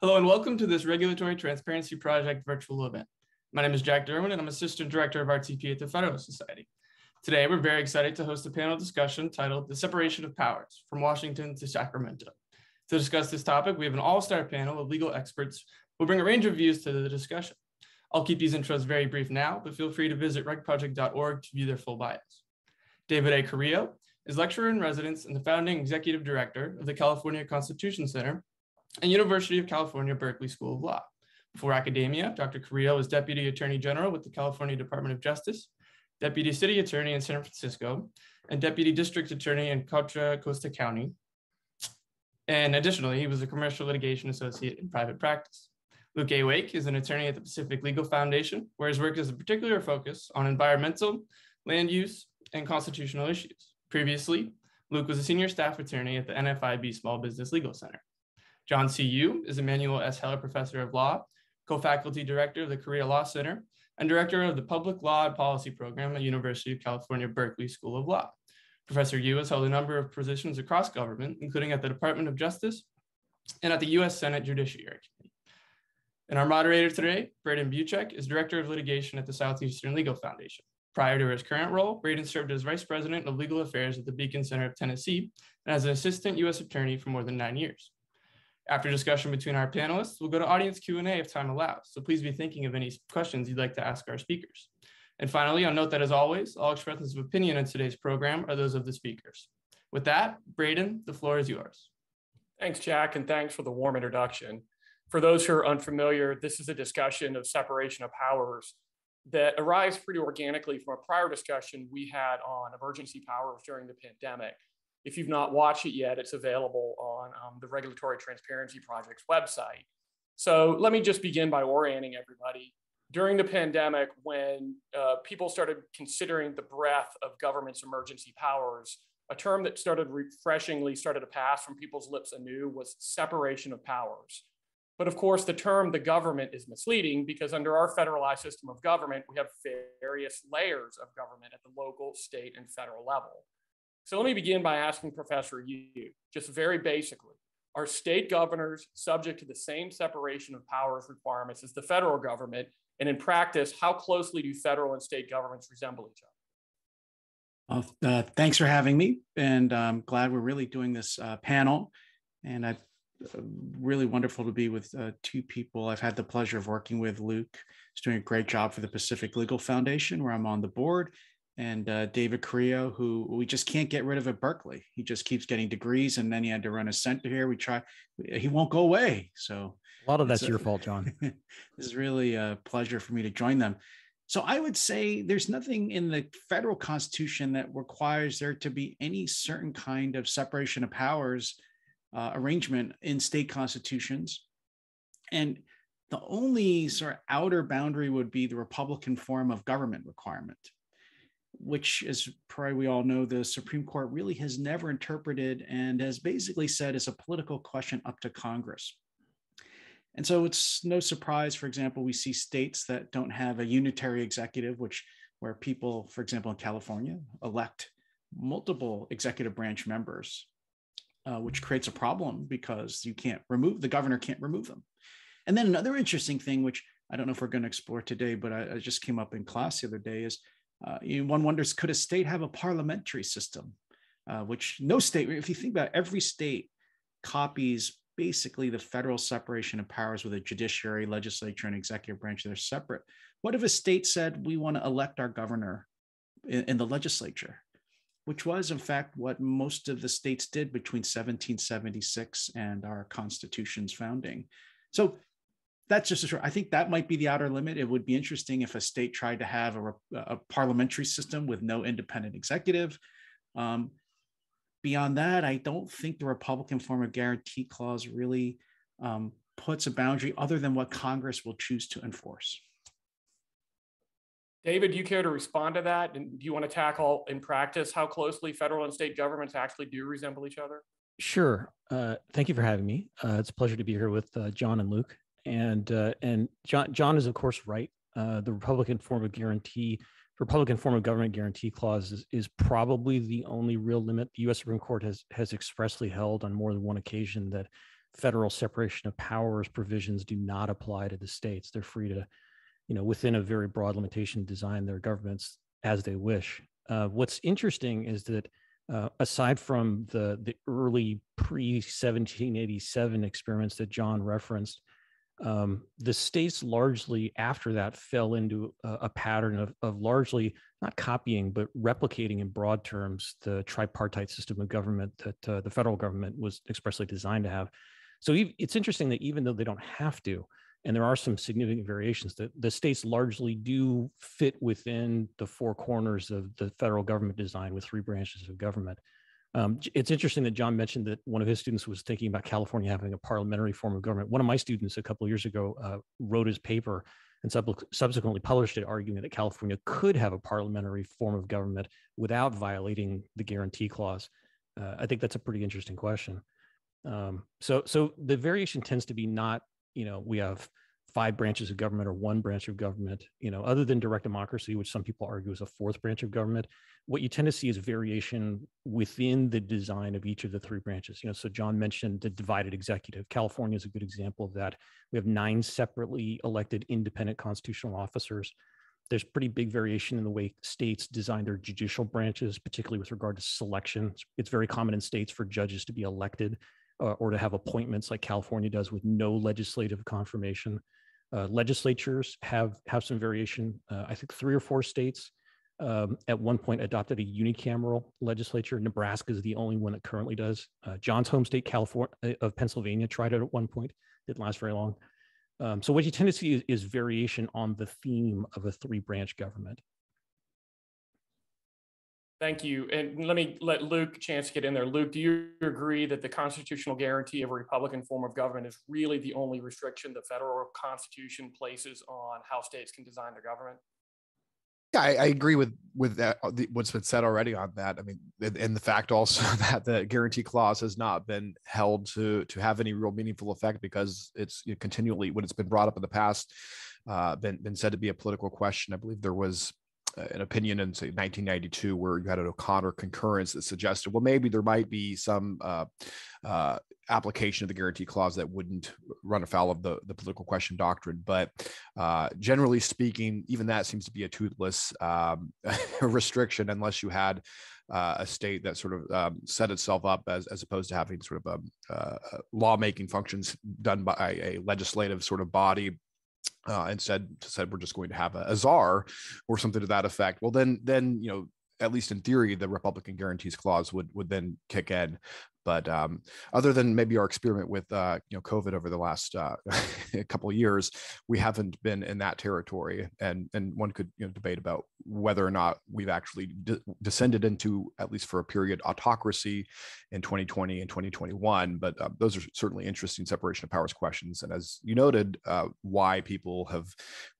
Hello and welcome to this Regulatory Transparency Project virtual event. My name is Jack Derwin and I'm Assistant Director of RTP at the Federalist Society. Today, we're very excited to host a panel discussion titled The Separation of Powers from Washington to Sacramento. To discuss this topic, we have an all-star panel of legal experts who bring a range of views to the discussion. I'll keep these intros very brief now, but feel free to visit regproject.org to view their full bios. David A. Carrillo is lecturer in residence and the founding executive director of the California Constitution Center and University of California, Berkeley School of Law. Before academia, Dr. Carrillo was Deputy Attorney General with the California Department of Justice, Deputy City Attorney in San Francisco, and Deputy District Attorney in Contra Costa County. And additionally, he was a commercial litigation associate in private practice. Luke A. Wake is an attorney at the Pacific Legal Foundation, where his work has a particular focus on environmental, land use, and constitutional issues. Previously, Luke was a senior staff attorney at the NFIB Small Business Legal Center. John C. Yoo is Emanuel S. Heller Professor of Law, co-faculty director of the Korea Law Center, and director of the Public Law and Policy Program at University of California, Berkeley School of Law. Professor Yoo has held a number of positions across government, including at the Department of Justice and at the U.S. Senate Judiciary Committee. And our moderator today, Braden Boucek, is Director of Litigation at the Southeastern Legal Foundation. Prior to his current role, Braden served as Vice President of Legal Affairs at the Beacon Center of Tennessee and as an Assistant U.S. Attorney for more than nine years. After discussion between our panelists, we'll go to audience Q&A if time allows. So please be thinking of any questions you'd like to ask our speakers. And finally, I'll note that as always, all expressions of opinion in today's program are those of the speakers. With that, Braden, the floor is yours. Thanks, Jack, and thanks for the warm introduction. For those who are unfamiliar, this is a discussion of separation of powers that arise pretty organically from a prior discussion we had on emergency powers during the pandemic. If you've not watched it yet, it's available on um, the Regulatory Transparency Project's website. So let me just begin by orienting everybody. During the pandemic, when uh, people started considering the breadth of government's emergency powers, a term that started refreshingly started to pass from people's lips anew was separation of powers. But of course, the term the government is misleading because under our federalized system of government, we have various layers of government at the local, state, and federal level. So let me begin by asking Professor Yoo, just very basically, are state governors subject to the same separation of powers requirements as the federal government? And in practice, how closely do federal and state governments resemble each other? Well, uh, thanks for having me, and I'm glad we're really doing this uh, panel. And I uh, really wonderful to be with uh, two people. I've had the pleasure of working with Luke. He's doing a great job for the Pacific Legal Foundation, where I'm on the board, and uh, David Carrillo, who we just can't get rid of at Berkeley. He just keeps getting degrees, and then he had to run a center here. We try, he won't go away. So a lot of that's your fault, John. this is really a pleasure for me to join them. So I would say there's nothing in the federal constitution that requires there to be any certain kind of separation of powers uh, arrangement in state constitutions, and the only sort of outer boundary would be the Republican form of government requirement which, as probably we all know, the Supreme Court really has never interpreted and has basically said is a political question up to Congress. And so it's no surprise, for example, we see states that don't have a unitary executive, which where people, for example, in California, elect multiple executive branch members, uh, which creates a problem because you can't remove the governor can't remove them. And then another interesting thing, which I don't know if we're going to explore today, but I, I just came up in class the other day, is uh, one wonders could a state have a parliamentary system, uh, which no state, if you think about it, every state copies basically the federal separation of powers with a judiciary, legislature, and executive branch. They're separate. What if a state said we want to elect our governor in, in the legislature? Which was, in fact, what most of the states did between 1776 and our Constitution's founding. So that's just a short. I think that might be the outer limit. It would be interesting if a state tried to have a, a parliamentary system with no independent executive. Um, beyond that, I don't think the Republican form of guarantee clause really um, puts a boundary other than what Congress will choose to enforce. David, do you care to respond to that? And do you want to tackle in practice how closely federal and state governments actually do resemble each other? Sure. Uh, thank you for having me. Uh, it's a pleasure to be here with uh, John and Luke and uh, and John John is of course right. Uh, the Republican form of guarantee, Republican form of government guarantee clause is, is probably the only real limit. The U.S. Supreme Court has has expressly held on more than one occasion that federal separation of powers provisions do not apply to the states. They're free to, you know, within a very broad limitation, design their governments as they wish. Uh, what's interesting is that uh, aside from the the early pre 1787 experiments that John referenced, um, the states largely after that fell into a, a pattern of, of, largely not copying but replicating in broad terms the tripartite system of government that uh, the federal government was expressly designed to have. So it's interesting that even though they don't have to, and there are some significant variations that the states largely do fit within the four corners of the federal government design with three branches of government. Um, it's interesting that John mentioned that one of his students was thinking about California having a parliamentary form of government. One of my students a couple years ago uh, wrote his paper and sub- subsequently published it, arguing that California could have a parliamentary form of government without violating the guarantee clause. Uh, I think that's a pretty interesting question. Um, so, so the variation tends to be not, you know, we have five branches of government or one branch of government, you know, other than direct democracy, which some people argue is a fourth branch of government, what you tend to see is variation within the design of each of the three branches. You know, so John mentioned the divided executive. California is a good example of that. We have nine separately elected independent constitutional officers. There's pretty big variation in the way states design their judicial branches, particularly with regard to selection. It's very common in states for judges to be elected uh, or to have appointments like California does with no legislative confirmation. Uh, legislatures have have some variation. Uh, I think three or four states um, at one point adopted a unicameral legislature. Nebraska is the only one that currently does. Uh, John's home state, California uh, of Pennsylvania, tried it at one point. Didn't last very long. Um, so what you tend to see is, is variation on the theme of a three-branch government. Thank you. And let me let Luke chance to get in there. Luke, do you agree that the constitutional guarantee of a Republican form of government is really the only restriction the federal constitution places on how states can design their government? Yeah, I, I agree with with that, uh, what's been said already on that. I mean, and the fact also that the guarantee clause has not been held to to have any real meaningful effect because it's continually when it's been brought up in the past, uh, been been said to be a political question. I believe there was an opinion in say 1992 where you had an O'Connor concurrence that suggested, well, maybe there might be some uh, uh, application of the guarantee clause that wouldn't run afoul of the, the political question doctrine. But uh, generally speaking, even that seems to be a toothless um, restriction unless you had uh, a state that sort of um, set itself up as, as opposed to having sort of a, uh, lawmaking functions done by a legislative sort of body uh, said said we're just going to have a, a czar or something to that effect. Well, then then you know at least in theory, the Republican guarantees clause would would then kick in. But um, other than maybe our experiment with uh, you know COVID over the last uh, couple years, we haven't been in that territory, and and one could you know debate about whether or not we've actually de- descended into at least for a period autocracy in 2020 and 2021. But uh, those are certainly interesting separation of powers questions, and as you noted, uh, why people have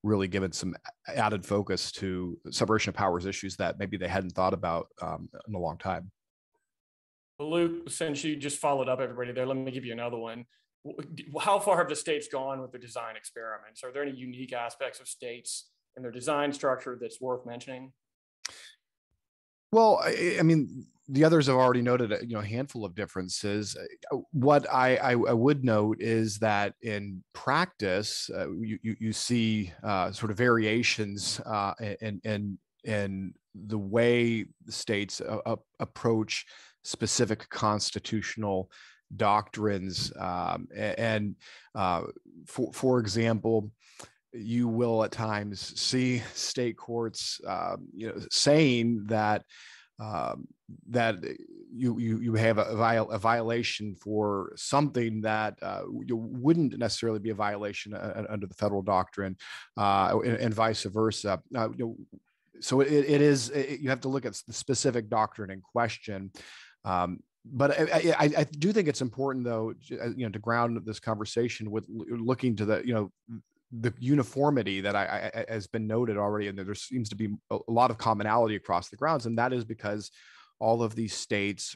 really given some added focus to separation of powers issues that maybe they hadn't thought about um, in a long time. Luke, since you just followed up everybody there, let me give you another one. How far have the states gone with the design experiments? Are there any unique aspects of states in their design structure that's worth mentioning? Well, I, I mean, the others have already noted you know, a handful of differences. Uh, what I, I, I would note is that in practice, uh, you, you, you, see uh, sort of variations uh, in, in, in the way the states uh, approach specific constitutional doctrines. Um, and uh, for, for example, you will at times see state courts, uh, you know, saying that um, that you you you have a, viol- a violation for something that uh, wouldn't necessarily be a violation uh, under the federal doctrine, uh, and, and, vice versa. You know, so it, it is it, you have to look at the specific doctrine in question. Um, but I, I, I, do think it's important, though, uh, you know, to ground this conversation with looking to the, you know, the uniformity that I, I, has been noted already, and there seems to be a lot of commonality across the grounds, and that is because all of these states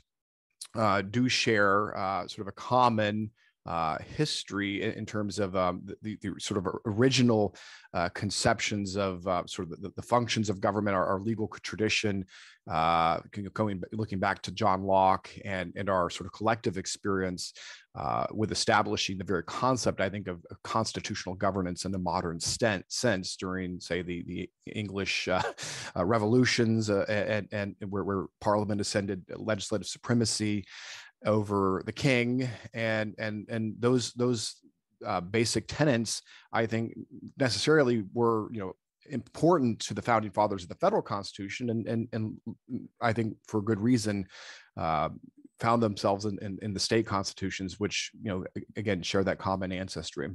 uh, do share uh, sort of a common uh, history in, terms of um, the, the, sort of original uh, conceptions of uh, sort of the, the, functions of government, our, our legal tradition, uh, going looking back to John Locke and and our sort of collective experience uh, with establishing the very concept, I think, of, of constitutional governance in the modern stent, sense during, say, the the English uh, revolutions and and where, where Parliament ascended legislative supremacy over the king and and and those those uh, basic tenets i think necessarily were you know important to the founding fathers of the federal constitution and and, and i think for good reason uh, found themselves in, in, in the state constitutions which you know again share that common ancestry.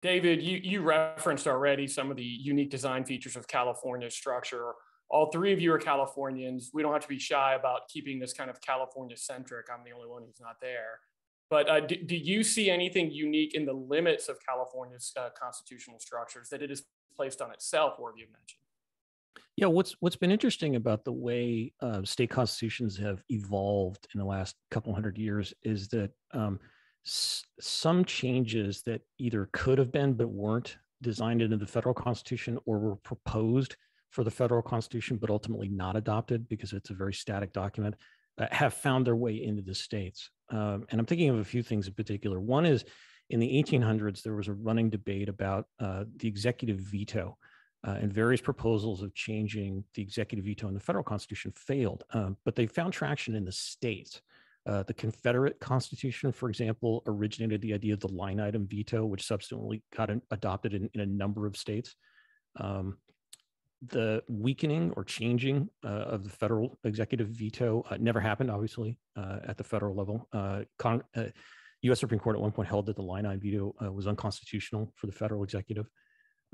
David you you referenced already some of the unique design features of california's structure all three of you are Californians. We don't have to be shy about keeping this kind of California centric. I'm the only one who's not there. But uh, do, do, you see anything unique in the limits of California's uh, constitutional structures that it is placed on itself, or have you mentioned? Yeah, what's what's been interesting about the way uh, state constitutions have evolved in the last couple hundred years is that um, s- some changes that either could have been but weren't designed into the federal constitution or were proposed for the federal constitution, but ultimately not adopted because it's a very static document, uh, have found their way into the states. Um, and I'm thinking of a few things in particular. One is in the 1800s, there was a running debate about uh, the executive veto. Uh, and various proposals of changing the executive veto in the federal constitution failed, um, but they found traction in the states. Uh, the Confederate Constitution, for example, originated the idea of the line item veto, which subsequently got an, adopted in, in, a number of states. Um, the weakening or changing uh, of the federal executive veto uh, never happened, obviously, uh, at the federal level. U.S. Uh, Supreme Court at one point held that the line item veto uh, was unconstitutional for the federal executive.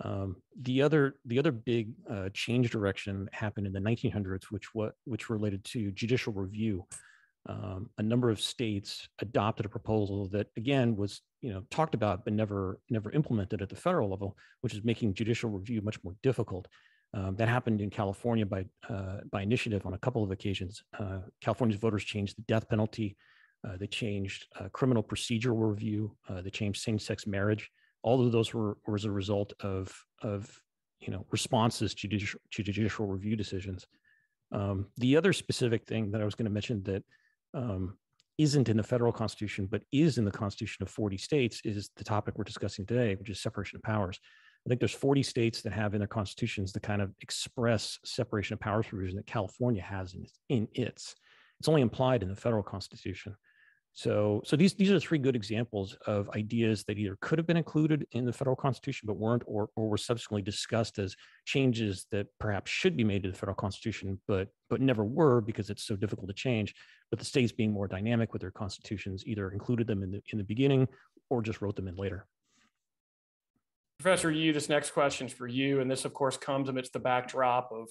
Um, the other the other big uh, change direction happened in the 1900s, which what which related to judicial review. Um, a number of states adopted a proposal that again was you know talked about but never never implemented at the federal level, which is making judicial review much more difficult. Um, that happened in California by uh, by initiative on a couple of occasions. Uh, California's voters changed the death penalty. Uh, they changed uh, criminal procedural review. Uh, they changed same-sex marriage. All of those were, were as a result of of you know responses to judicial, to judicial review decisions. Um, the other specific thing that I was going to mention that um, not in the federal constitution but is in the constitution of 40 states is the topic we're discussing today, which is separation of powers. I think there's 40 states that have in their constitutions the kind of express separation of powers provision that California has in, in its. It's only implied in the federal constitution. So, so these these are three good examples of ideas that either could have been included in the federal constitution but weren't, or or were subsequently discussed as changes that perhaps should be made to the federal constitution, but but never were because it's so difficult to change. But the states being more dynamic with their constitutions either included them in the in the beginning or just wrote them in later. Professor Yoo, this next question is for you. And this, of course, comes amidst the backdrop of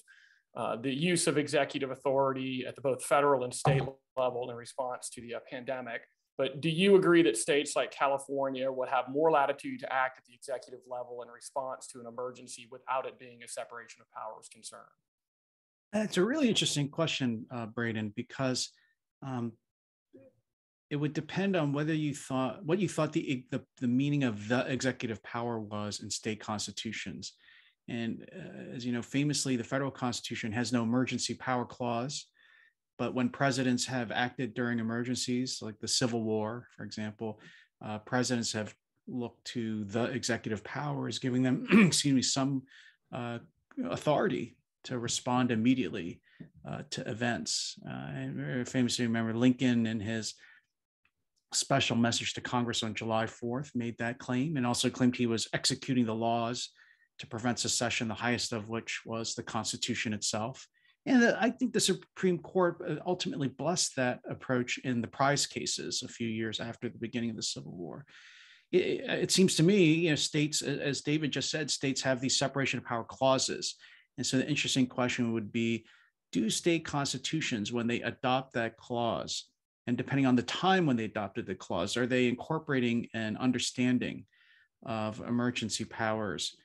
uh, the use of executive authority at the both federal and state level in response to the uh, pandemic. But do you agree that states like California would have more latitude to act at the executive level in response to an emergency without it being a separation of powers concern? It's a really interesting question, uh, Braden, because um, it would depend on whether you thought what you thought the, the, the meaning of the executive power was in state constitutions. And uh, as you know, famously, the federal constitution has no emergency power clause. But when presidents have acted during emergencies, like the Civil War, for example, uh, presidents have looked to the executive powers, giving them, excuse me, some uh, authority to respond immediately uh, to events. Uh, I famously remember Lincoln and his special message to Congress on July 4th made that claim and also claimed he was executing the laws to prevent secession, the highest of which was the Constitution itself. And I think the Supreme Court uh, ultimately blessed that approach in the prize cases a few years after the beginning of the Civil War. It, it seems to me, you know, states, as David just said, states have these separation of power clauses. And so the interesting question would be do state constitutions, when they adopt that clause, and depending on the time when they adopted the clause, are they incorporating an understanding of emergency powers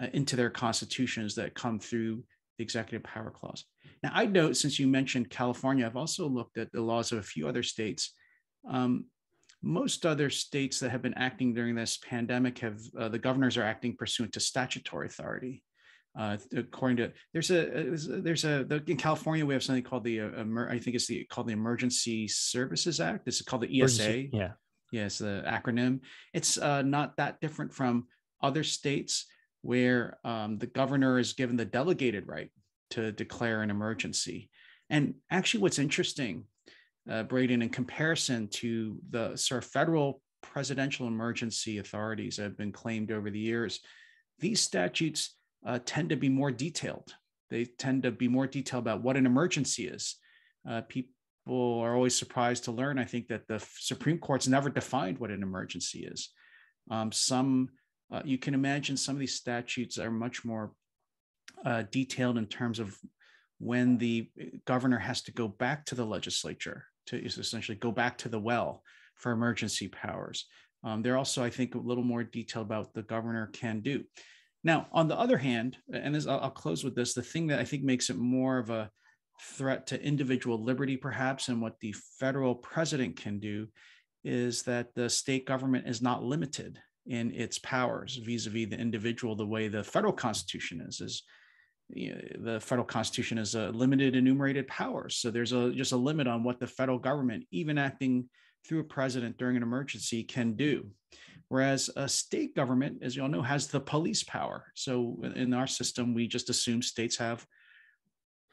uh, into their constitutions that come through the executive power clause? Now, I'd note, since you mentioned California, I've also looked at the laws of a few other states. Um, most other states that have been acting during this pandemic have uh, the governors are acting pursuant to statutory authority. Uh, according to there's a there's a the, in California we have something called the uh, I think it's the called the Emergency Services Act. This is called the ESA. Emergency, yeah. Yes, the acronym. It's uh, not that different from other states where um, the governor is given the delegated right to declare an emergency. And actually, what's interesting, uh, Braden, in comparison to the sort of federal presidential emergency authorities that have been claimed over the years, these statutes uh, tend to be more detailed. They tend to be more detailed about what an emergency is. Uh, people are always surprised to learn, I think, that the Supreme Court's never defined what an emergency is. Um, some, uh, you can imagine some of these statutes are much more uh, detailed in terms of when the governor has to go back to the legislature to essentially go back to the well for emergency powers. Um, they're also, I think, a little more detailed about what the governor can do. Now, on the other hand, and this, I'll, I'll close with this, the thing that I think makes it more of a threat to individual liberty, perhaps, and what the federal president can do is that the state government is not limited in its powers vis-a-vis the individual the way the federal constitution is is the federal constitution is a limited enumerated powers so there's a just a limit on what the federal government even acting through a president during an emergency can do whereas a state government as you all know has the police power so in our system we just assume states have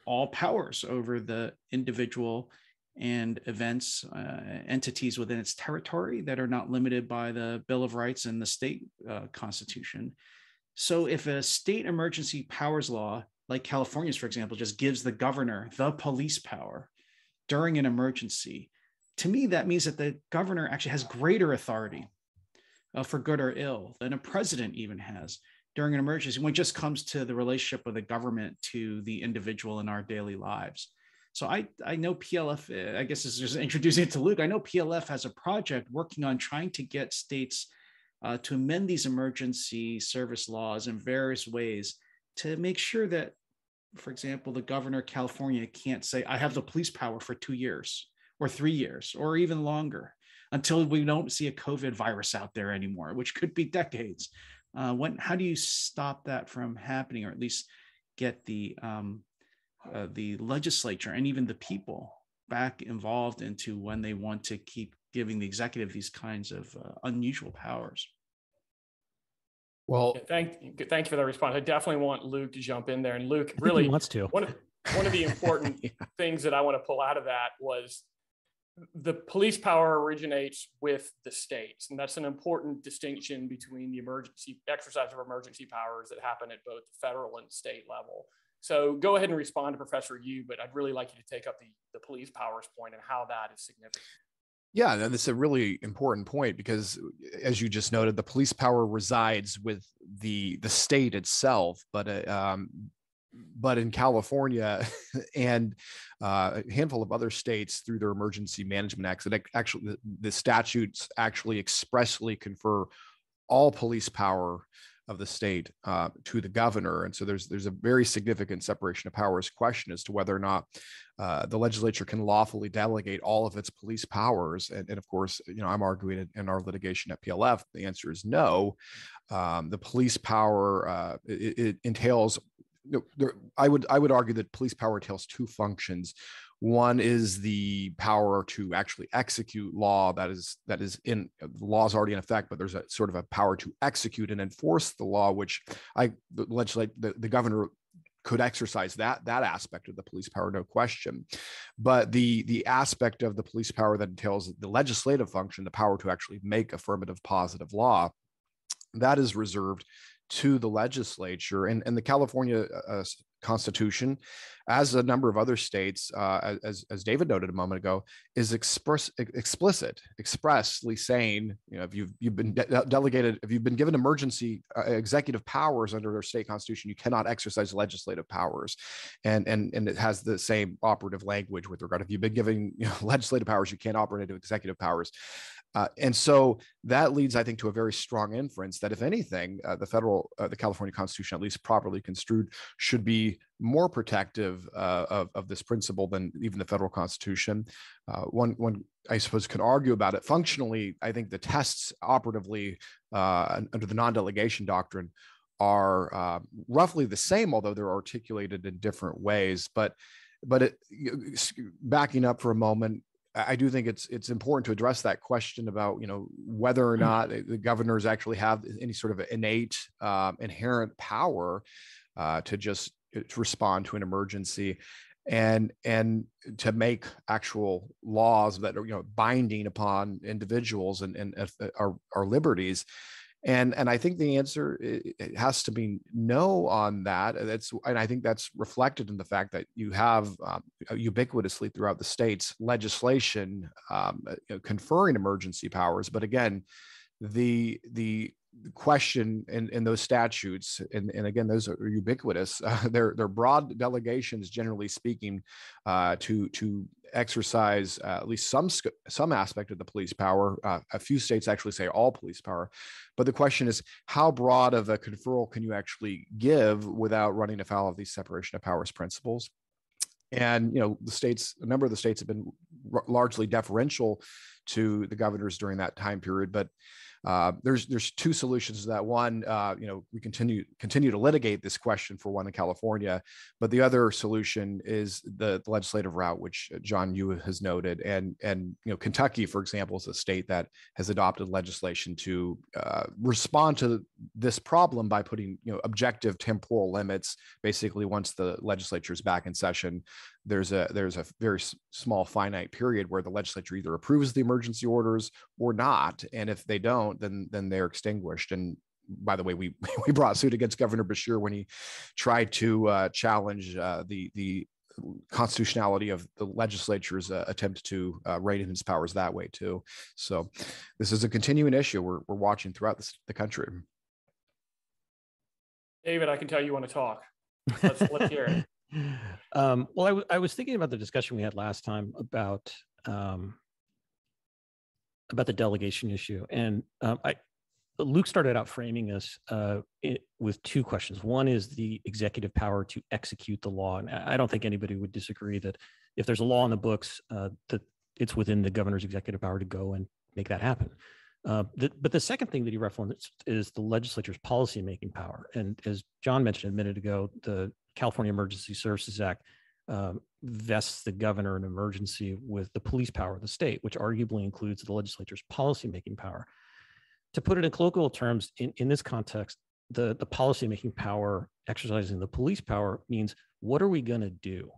all powers over the individual and events, uh, entities within its territory that are not limited by the Bill of Rights and the state uh, constitution. So, if a state emergency powers law, like California's, for example, just gives the governor the police power during an emergency, to me, that means that the governor actually has greater authority uh, for good or ill than a president even has during an emergency when it just comes to the relationship of the government to the individual in our daily lives. So I, I know PLF, I guess this is just introducing it to Luke. I know PLF has a project working on trying to get states uh, to amend these emergency service laws in various ways to make sure that, for example, the governor of California can't say, I have the police power for two years or three years or even longer until we don't see a COVID virus out there anymore, which could be decades. Uh, when how do you stop that from happening, or at least get the um, uh, the legislature and even the people back involved into when they want to keep giving the executive these kinds of uh, unusual powers? Well, yeah, thank thank you for that response. I definitely want Luke to jump in there. And Luke really wants to. One of, one of the important yeah. things that I want to pull out of that was the police power originates with the states, and that's an important distinction between the emergency exercise of emergency powers that happen at both the federal and state level. So go ahead and respond to Professor Yoo, but I'd really like you to take up the, the police powers point and how that is significant. Yeah, and that's a really important point because, as you just noted, the police power resides with the the state itself, but uh, um, but in California and uh, a handful of other states through their emergency management acts, that actually the, statutes actually expressly confer all police power of the state uh, to the governor, and so there's there's a very significant separation of powers question as to whether or not uh, the legislature can lawfully delegate all of its police powers. And, and of course, you know, I'm arguing in, in, our litigation at PLF, the answer is no. Um, the police power uh, it, it entails there, I would I would argue that police power entails two functions. One is the power to actually execute law that is that is in the law is already in effect, but there's a sort of a power to execute and enforce the law, which I the legislate the, the governor could exercise that that aspect of the police power, no question. But the the aspect of the police power that entails the legislative function, the power to actually make affirmative positive law, that is reserved to the legislature and, and the California uh, uh Constitution, as a number of other states, uh, as, as David noted a moment ago, is express, explicit, expressly saying, you know, if you've, you've been de- delegated, if you've been given emergency uh, executive powers under their state constitution, you cannot exercise legislative powers. And, and, and it has the same operative language with regard, if you've been given you know, legislative powers, you can't operate into executive powers. Uh, and so that leads, I think, to a very strong inference that if anything, uh, the federal, uh, the California Constitution, at least properly construed, should be more protective uh, of, of this principle than even the federal Constitution. Uh, one, one, I suppose, could argue about it. Functionally, I think the tests operatively uh, under the non-delegation doctrine are roughly the same, although they're articulated in different ways. But but it, backing up for a moment, I do think it's it's important to address that question about you know whether or mm. not the governors actually have any sort of innate um, inherent power uh, to just uh, to respond to an emergency and and to make actual laws that are you know binding upon individuals and and uh, our, our liberties and and i think the answer has to be no on that that's and i think that's reflected in the fact that you have um, ubiquitously throughout the states legislation um, uh, conferring emergency powers but again the the question in, in those statutes, and, and again, those are ubiquitous. Uh, they're they're broad delegations, generally speaking, uh, to to exercise uh, at least some some aspect of the police power. Uh, a few states actually say all police power, but the question is, how broad of a conferral can you actually give without running afoul of these separation of powers principles? And you know, the states, a number of the states have been r- largely deferential to the governors during that time period, but uh, there's there's two solutions to that. One, uh, you know, we continue continue to litigate this question for one in California, but the other solution is the, the legislative route, which uh, John Yoo has noted, and and you know, Kentucky, for example, is a state that has adopted legislation to uh, respond to this problem by putting you know objective temporal limits. Basically, once the legislature is back in session, there's a there's a very small finite period where the legislature either approves the emergency orders or not and if they don't then then they're extinguished. And by the way we we brought suit against governor beshear when he tried to uh, challenge uh, the the constitutionality of the legislature's uh, attempt to uh, rein in his powers that way too. So this is a continuing issue we're, we're watching throughout this, the country. David i can tell you want to talk. Let's, let's hear it um, well, I, w- I was thinking about the discussion we had last time about um, about the delegation issue, and um, I Luke started out framing this uh, it, with two questions. One is the executive power to execute the law, and I don't think anybody would disagree that if there's a law in the books, uh, that it's within the governor's executive power to go and make that happen. Uh, the, but the second thing that he referenced is the legislature's policy-making power. And as John mentioned a minute ago, the California Emergency Services Act um, vests the governor in emergency with the police power of the state, which arguably includes the legislature's policymaking power. To put it in colloquial terms, in, in this context, the, the policymaking power exercising the police power means what are we going to do?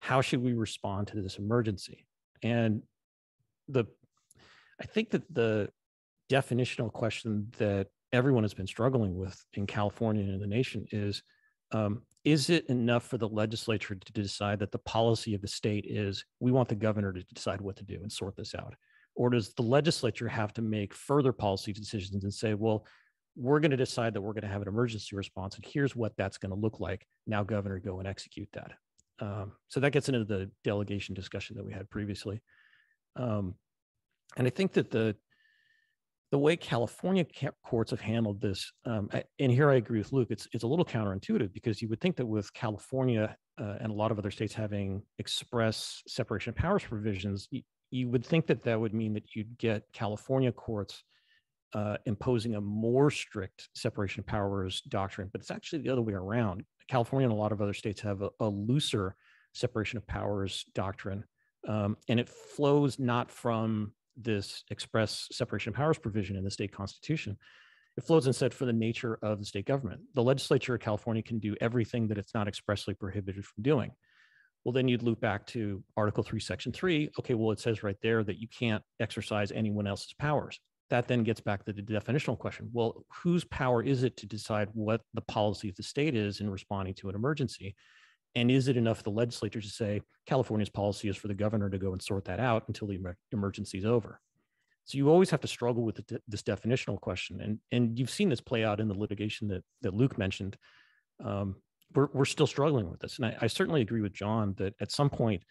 How should we respond to this emergency? And the I think that the definitional question that everyone has been struggling with in California and in the nation is um, is it enough for the legislature to decide that the policy of the state is we want the governor to decide what to do and sort this out? Or does the legislature have to make further policy decisions and say, well, we're going to decide that we're going to have an emergency response, and here's what that's going to look like. Now, governor, go and execute that. Um, so that gets into the delegation discussion that we had previously. Um, and I think that the the way California courts have handled this, um, and here I agree with Luke, it's it's a little counterintuitive because you would think that with California uh, and a lot of other states having express separation of powers provisions, you, you would think that that would mean that you'd get California courts uh, imposing a more strict separation of powers doctrine, but it's actually the other way around. California and a lot of other states have a, a looser separation of powers doctrine, um, and it flows not from this express separation of powers provision in the state constitution. It flows instead from the nature of the state government. The legislature of California can do everything that it's not expressly prohibited from doing. Well, then you'd loop back to Article 3, Section 3. Okay, well, it says right there that you can't exercise anyone else's powers. That then gets back to the definitional question. Well, whose power is it to decide what the policy of the state is in responding to an emergency? And is it enough for the legislature to say California's policy is for the governor to go and sort that out until the emergency is over? So you always have to struggle with this definitional question, and and you've seen this play out in the litigation that that Luke mentioned. Um, we're we're still struggling with this, and I, I, certainly agree with John that at some point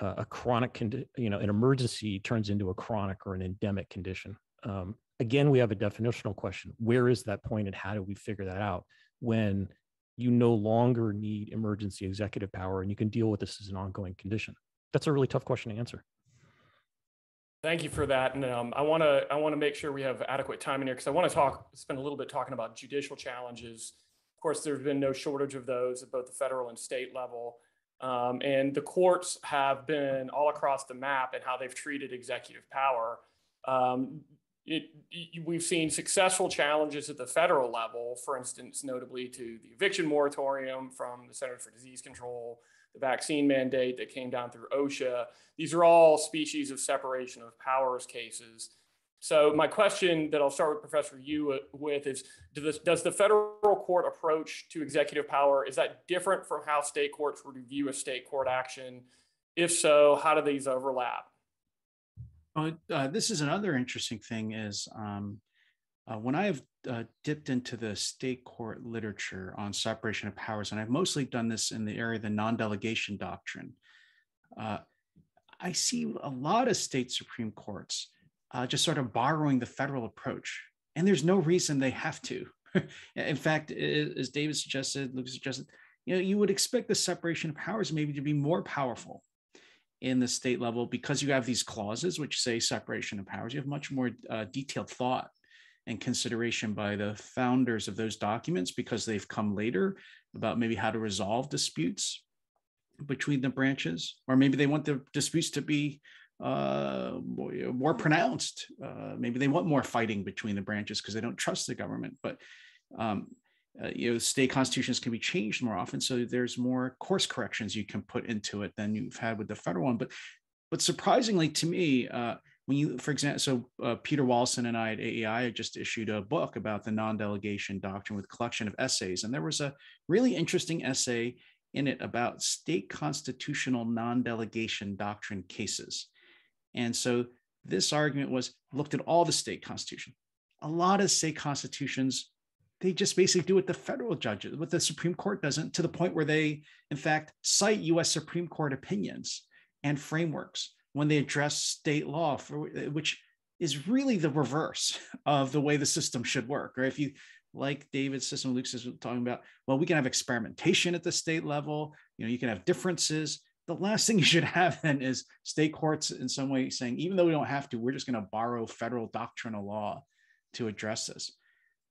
uh, a chronic, condi- you know, an emergency turns into a chronic or an endemic condition. Um, again, we have a definitional question. Where is that point and how do we figure that out when you no longer need emergency executive power and you can deal with this as an ongoing condition? That's a really tough question to answer. Thank you for that. And um, I want to I want to make sure we have adequate time in here because I want to talk spend a little bit talking about judicial challenges. Of course, there's been no shortage of those at both the federal and state level. Um, and the courts have been all across the map and how they've treated executive power. Um, it, we've seen successful challenges at the federal level, for instance, notably to the eviction moratorium from the Center for Disease Control, the vaccine mandate that came down through OSHA. These are all species of separation of powers cases. So my question that I'll start with Professor Yoo uh, with is, does the federal court approach to executive power, is that different from how state courts would review a state court action? If so, how do these overlap? Uh, this is another interesting thing is um, uh, when I have uh, dipped into the state court literature on separation of powers, and I've mostly done this in the area of the non-delegation doctrine, uh, I see a lot of state Supreme Courts uh, just sort of borrowing the federal approach. And there's no reason they have to. in fact, as David suggested, Lucas suggested, you know, you would expect the separation of powers maybe to be more powerful in the state level because you have these clauses which say separation of powers. You have much more uh, detailed thought and consideration by the founders of those documents because they've come later about maybe how to resolve disputes between the branches, or maybe they want the disputes to be uh, more pronounced. Uh, maybe they want more fighting between the branches because they don't trust the government. But um, uh, you know, state constitutions can be changed more often, so there's more course corrections you can put into it than you've had with the federal one. But but surprisingly to me, uh, when you, for example, so uh, Peter Wallison and I at AEI just issued a book about the non-delegation doctrine with collection of essays, and there was a really interesting essay in it about state constitutional non-delegation doctrine cases. And so this argument was looked at all the state constitution. A lot of state constitutions, they just basically do what the federal judges, what the Supreme Court doesn't, to the point where they, in fact, cite US Supreme Court opinions and frameworks when they address state law, for, which is really the reverse of the way the system should work. Or if you like David's system, Luke's is talking about, well, we can have experimentation at the state level. You know, you can have differences the last thing you should have then is state courts in some way saying, even though we don't have to, we're just going to borrow federal doctrinal law to address this.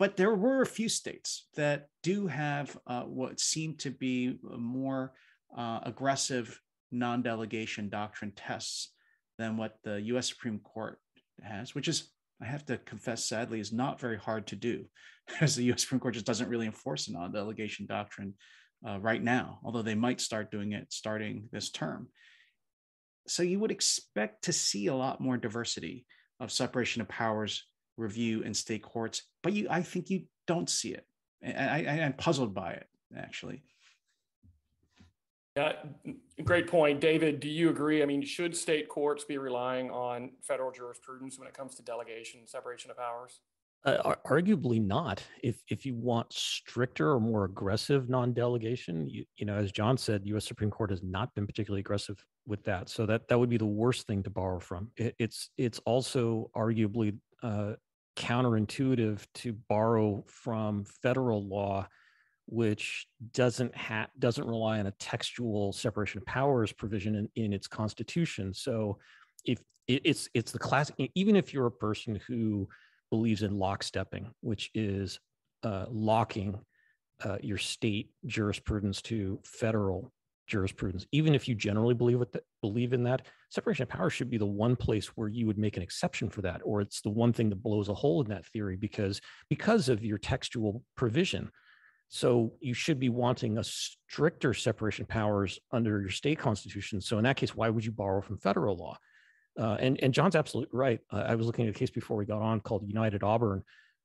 But there were a few states that do have uh, what seem to be more uh, aggressive non delegation doctrine tests than what the US Supreme Court has, which is, I have to confess, sadly, is not very hard to do, because the US Supreme Court just doesn't really enforce a non delegation doctrine uh, right now, although they might start doing it starting this term. So you would expect to see a lot more diversity of separation of powers review in state courts, but you, I think you don't see it. I, I, I'm puzzled by it, actually. Yeah, great point. David, do you agree? I mean, should state courts be relying on federal jurisprudence when it comes to delegation, separation of powers? Uh, arguably not. If if you want stricter or more aggressive non-delegation, you, you know, as John said, U.S. Supreme Court has not been particularly aggressive with that. So that that would be the worst thing to borrow from. It, it's it's also arguably uh, counterintuitive to borrow from federal law, which doesn't have doesn't rely on a textual separation of powers provision in, in its constitution. So if it, it's it's the classic, even if you're a person who believes in lockstepping, which is uh, locking uh, your state jurisprudence to federal jurisprudence. Even if you generally believe with the, believe in that, separation of powers should be the one place where you would make an exception for that, or it's the one thing that blows a hole in that theory because because of your textual provision. So you should be wanting a stricter separation of powers under your state constitution. So in that case, why would you borrow from federal law? Uh, and, and John's absolutely right. Uh, I was looking at a case before we got on called United Auburn,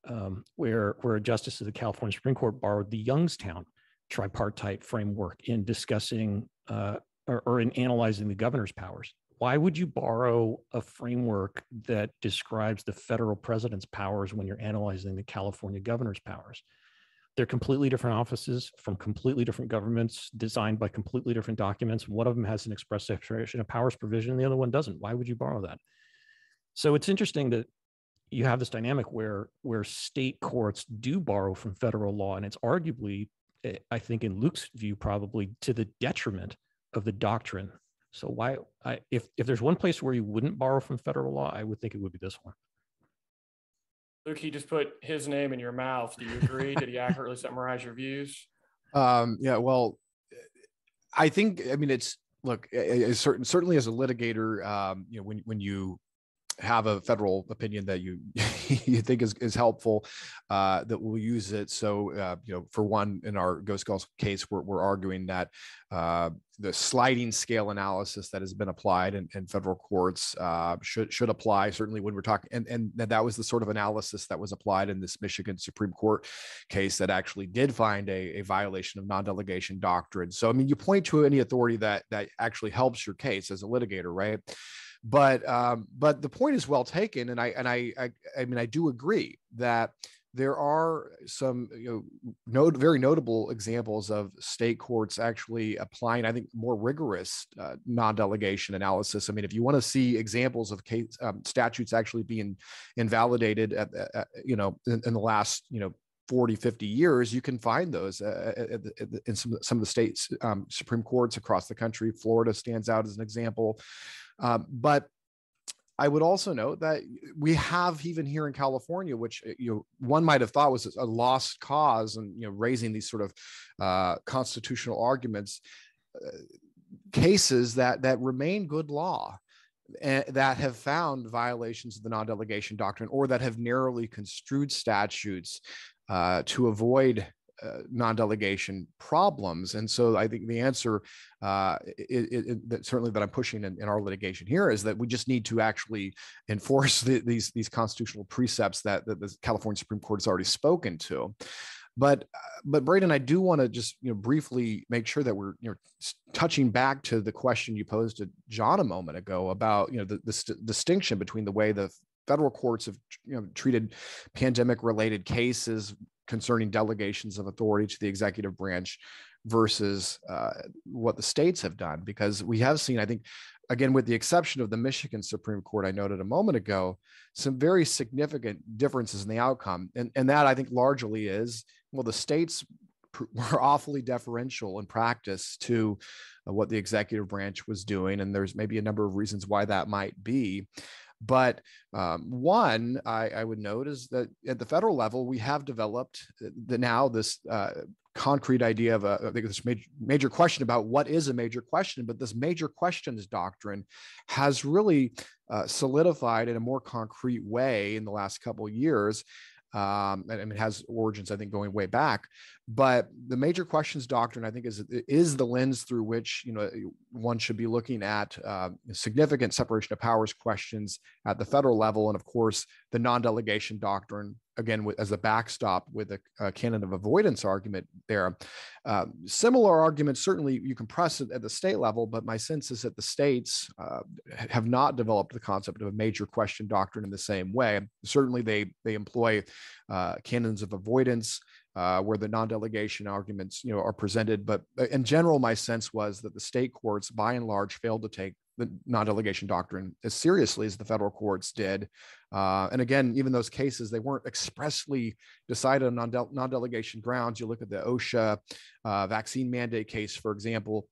um, where, where a justice of the California Supreme Court borrowed the Youngstown tripartite framework in discussing uh, or, or in analyzing the governor's powers. Why would you borrow a framework that describes the federal president's powers when you're analyzing the California governor's powers? they're completely different offices from completely different governments designed by completely different documents. One of them has an express separation of powers provision, and the other one doesn't. Why would you borrow that? So it's interesting that you have this dynamic where where state courts do borrow from federal law, and it's arguably, eh, I think, in Luke's view, probably to the detriment of the doctrine. So why, I, if if there's one place where you wouldn't borrow from federal law, I would think it would be this one. Luke, he just put his name in your mouth. Do you agree? Did he accurately summarize your views? Um, yeah, well, I think I mean it's look, certain certainly as a litigator, um, you know, when when you have a federal opinion that you you think is, is helpful uh, that we'll use it. So uh, you know for one in our ghost Gulls case we're, we're arguing that uh, the sliding scale analysis that has been applied in, in federal courts uh, should should apply certainly when we're talking and and that was the sort of analysis that was applied in this Michigan Supreme Court case that actually did find a, a violation of non-delegation doctrine. So I mean you point to any authority that that actually helps your case as a litigator right but um, but the point is well taken, and I and I, I I mean I do agree that there are some you know very notable examples of state courts actually applying i think more rigorous uh, non-delegation analysis. I mean if you want to see examples of case um, statutes actually being invalidated at, at you know in, in, the last you know 40 50 years you can find those uh, in some, some of the states um, supreme courts across the country. Florida stands out as an example um, but I would also note that we have even here in California, which uh, you know one might have thought was a lost cause, and you know raising these sort of uh, constitutional arguments, uh, cases that that remain good law. Eh, that have found violations of the non-delegation doctrine or that have narrowly construed statutes uh, to avoid uh, non-delegation problems. And so i think the answer uh, it, it, it, certainly that i'm pushing in, in, our litigation here is that we just need to actually enforce the, these these constitutional precepts that, that the california supreme court has already spoken to. But but braden i do want to just you know briefly make sure that we're you know touching back to the question you posed to john a moment ago about you know the, the st- distinction between the way the federal courts have you know treated pandemic related cases concerning delegations of authority to the executive branch versus uh, what the states have done because we have seen i think again with the exception of the michigan supreme court i noted a moment ago some very significant differences in the outcome. And, and that i think largely is well the states were awfully deferential in practice to uh, what the executive branch was doing and there's maybe a number of reasons why that might be but um, one I, I, would note is that at the federal level, we have developed uh, the, now this uh, concrete idea of a, I think this major, major question about what is a major question, but this major questions doctrine has really uh, solidified in a more concrete way in the last couple years um, and it has origins, I think, going way back. But the major questions doctrine, I think, is is the lens through which you know one should be looking at uh, significant separation of powers questions at the federal level, and of course the non-delegation doctrine again as a backstop with a, a, canon of avoidance argument there. Uh, similar arguments, certainly you can press it at the state level, but my sense is that the states uh, have not developed the concept of a major question doctrine in the same way. Certainly they, they employ uh, canons of avoidance uh, where the non-delegation arguments you know are presented but in general my sense was that the state courts by and large failed to take the non-delegation doctrine as seriously as the federal courts did. Uh, and again, even those cases, they weren't expressly decided on non-delegation grounds. You look at the OSHA uh, vaccine mandate case, for example,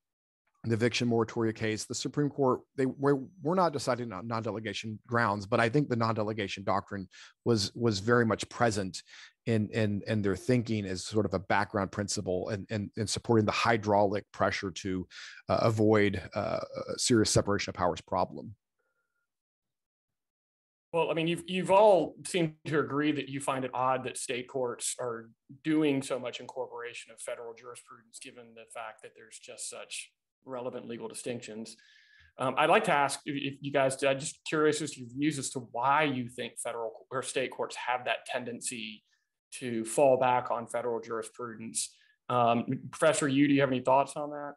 the eviction moratoria case, the Supreme Court, they were, were not deciding on non-delegation grounds, but I think the non-delegation doctrine was was very much present in in in their thinking as sort of a background principle and and, and supporting the hydraulic pressure to uh, avoid uh, a serious separation of powers problem. Well, I mean, you've you've all seemed to agree that you find it odd that state courts are doing so much incorporation of federal jurisprudence, given the fact that there's just such relevant legal distinctions. Um, I'd like to ask if you guys, I'm just curious as to your views as to why you think federal or state courts have that tendency to fall back on federal jurisprudence. Um, Professor Yoo, do you have any thoughts on that?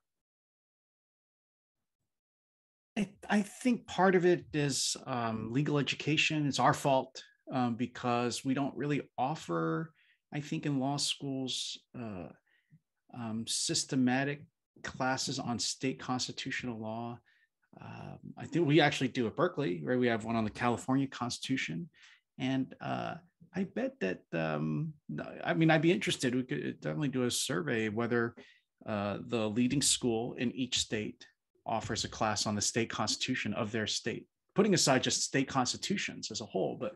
I, I think part of it is um, legal education. It's our fault um, because we don't really offer I think in law schools, uh, um, systematic classes on state constitutional law. Um, I think we actually do at Berkeley, right? We have one on the California Constitution. And uh, I bet that, um, I mean, I'd be interested. We could definitely do a survey whether uh, the leading school in each state offers a class on the state constitution of their state, putting aside just state constitutions as a whole, but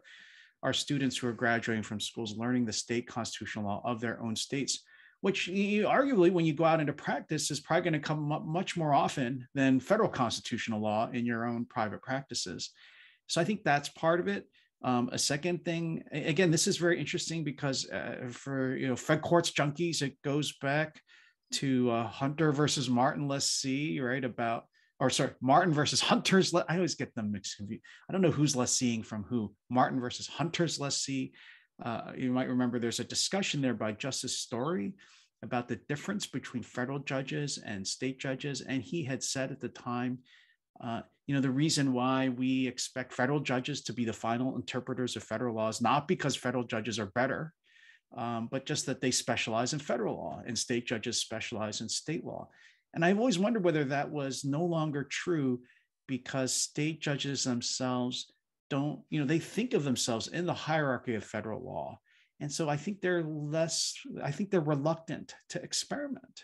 our students who are graduating from schools learning the state constitutional law of their own states which you, arguably when you go out into practice is probably going to come up much more often than federal constitutional law in your own private practices so i think that's part of it um, a second thing again this is very interesting because uh, for you know fed courts junkies it goes back to uh, hunter versus martin lessee right about or sorry, Martin versus Hunter's. I always get them mixed. I don't know who's less seeing from who. Martin versus Hunter's lessee. Uh, you might remember there's a discussion there by Justice Story about the difference between federal judges and state judges, and he had said at the time, uh, you know, the reason why we expect federal judges to be the final interpreters of federal laws, not because federal judges are better, um, but just that they specialize in federal law and state judges specialize in state law. And I've always wondered whether that was no longer true because state judges themselves don't, you know, they think of themselves in the hierarchy of federal law. And so I think they're less, I think they're reluctant to experiment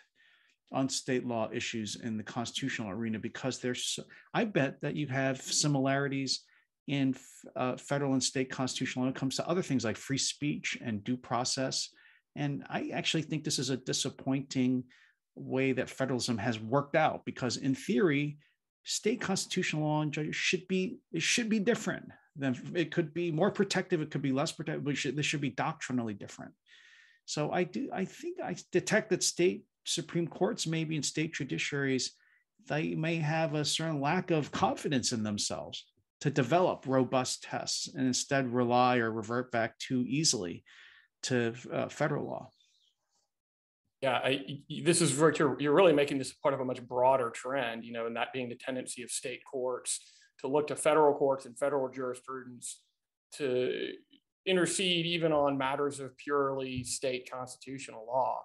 on state law issues in the constitutional arena because there's, I bet that you have similarities in uh, federal and state constitutional when it comes to other things like free speech and due process. And I actually think this is a disappointing way that federalism has worked out because in theory state constitutional law and judges should be it should be different than it could be more protective it could be less protective but should, this should be doctrinally different so i do i think i detect that state supreme courts maybe in state judiciaries they may have a certain lack of confidence in themselves to develop robust tests and instead rely or revert back too easily to uh, federal law yeah, I, this is. You're really making this part of a much broader trend, you know, and that being the tendency of state courts to look to federal courts and federal jurisprudence to intercede even on matters of purely state constitutional law.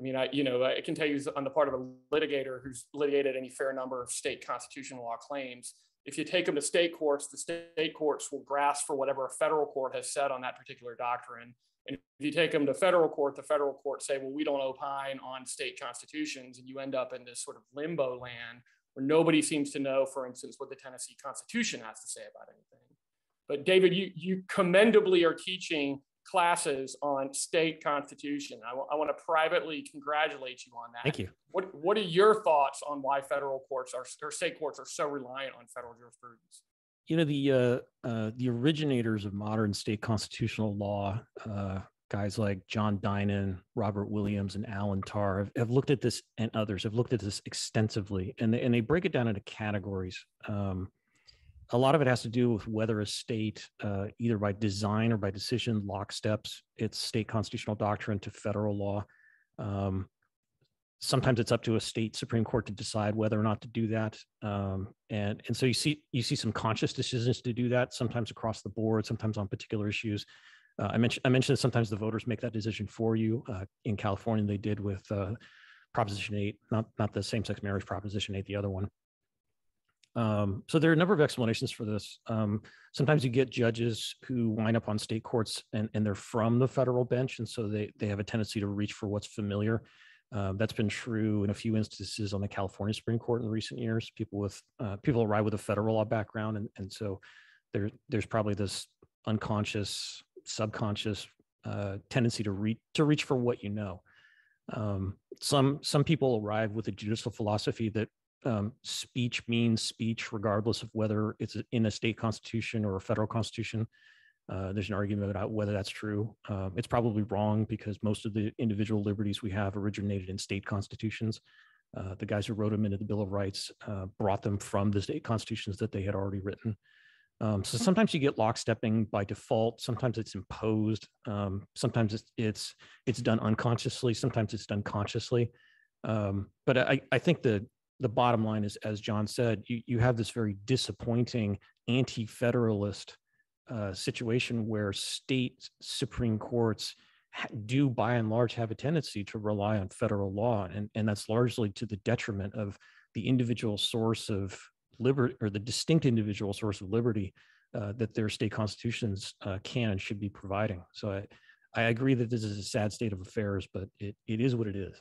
I mean, I, you know, I can tell you on the part of a litigator who's litigated any fair number of state constitutional law claims, if you take them to state courts, the state courts will grasp for whatever a federal court has said on that particular doctrine and if you take them to federal court, the federal court say, well, we don't opine on state constitutions, and you end up in this sort of limbo land where nobody seems to know, for instance, what the Tennessee Constitution has to say about anything. But David, you, you commendably are teaching classes on state constitution. I, w- I want to privately congratulate you on that. Thank you. What, what are your thoughts on why federal courts are, or state courts are so reliant on federal jurisprudence? you know the uh, uh, the originators of modern state constitutional law, uh, guys like John Dinan, Robert Williams, and Alan Tarr have, have, looked at this, and others have looked at this extensively, and they, and they break it down into categories. Um, a lot of it has to do with whether a state, uh, either by design or by decision, locksteps its state constitutional doctrine to federal law. Um, sometimes it's up to a state supreme court to decide whether or not to do that. Um, and and so you see you see some conscious decisions to do that sometimes across the board sometimes on particular issues. Uh, i mentioned i mentioned sometimes the voters make that decision for you. Uh, in california they did with uh, proposition 8 not not the same-sex marriage proposition 8 the other one um, so there are a number of explanations for this. Um, sometimes you get judges who wind up on state courts and, and they're from the federal bench. And so they, they have a tendency to reach for what's familiar. Um, that's been true in a few instances on the California Supreme Court in recent years. People with uh, people arrive with a federal law background, and, and so there there's probably this unconscious, subconscious uh, tendency to reach to reach for what you know. Um, some some people arrive with a judicial philosophy that um, speech means speech, regardless of whether it's in a state constitution or a federal constitution. Uh, there's an argument about whether that's true. Um, it's probably wrong because most of the individual liberties we have originated in state constitutions. Uh, the guys who wrote them into the Bill of Rights uh, brought them from the state constitutions that they had already written. Um, so sometimes you get lockstepping by default. Sometimes it's imposed. Um, sometimes it's, it's it's done unconsciously. Sometimes it's done consciously. Um, but I, I think the the bottom line is, as John said, you you have this very disappointing anti-federalist uh, situation where state supreme courts do by and large have a tendency to rely on federal law and, and that's largely to the detriment of the individual source of liberty or the distinct individual source of liberty uh, that their state constitutions uh, can and should be providing. So I, I agree that this is a sad state of affairs but it, it is what it is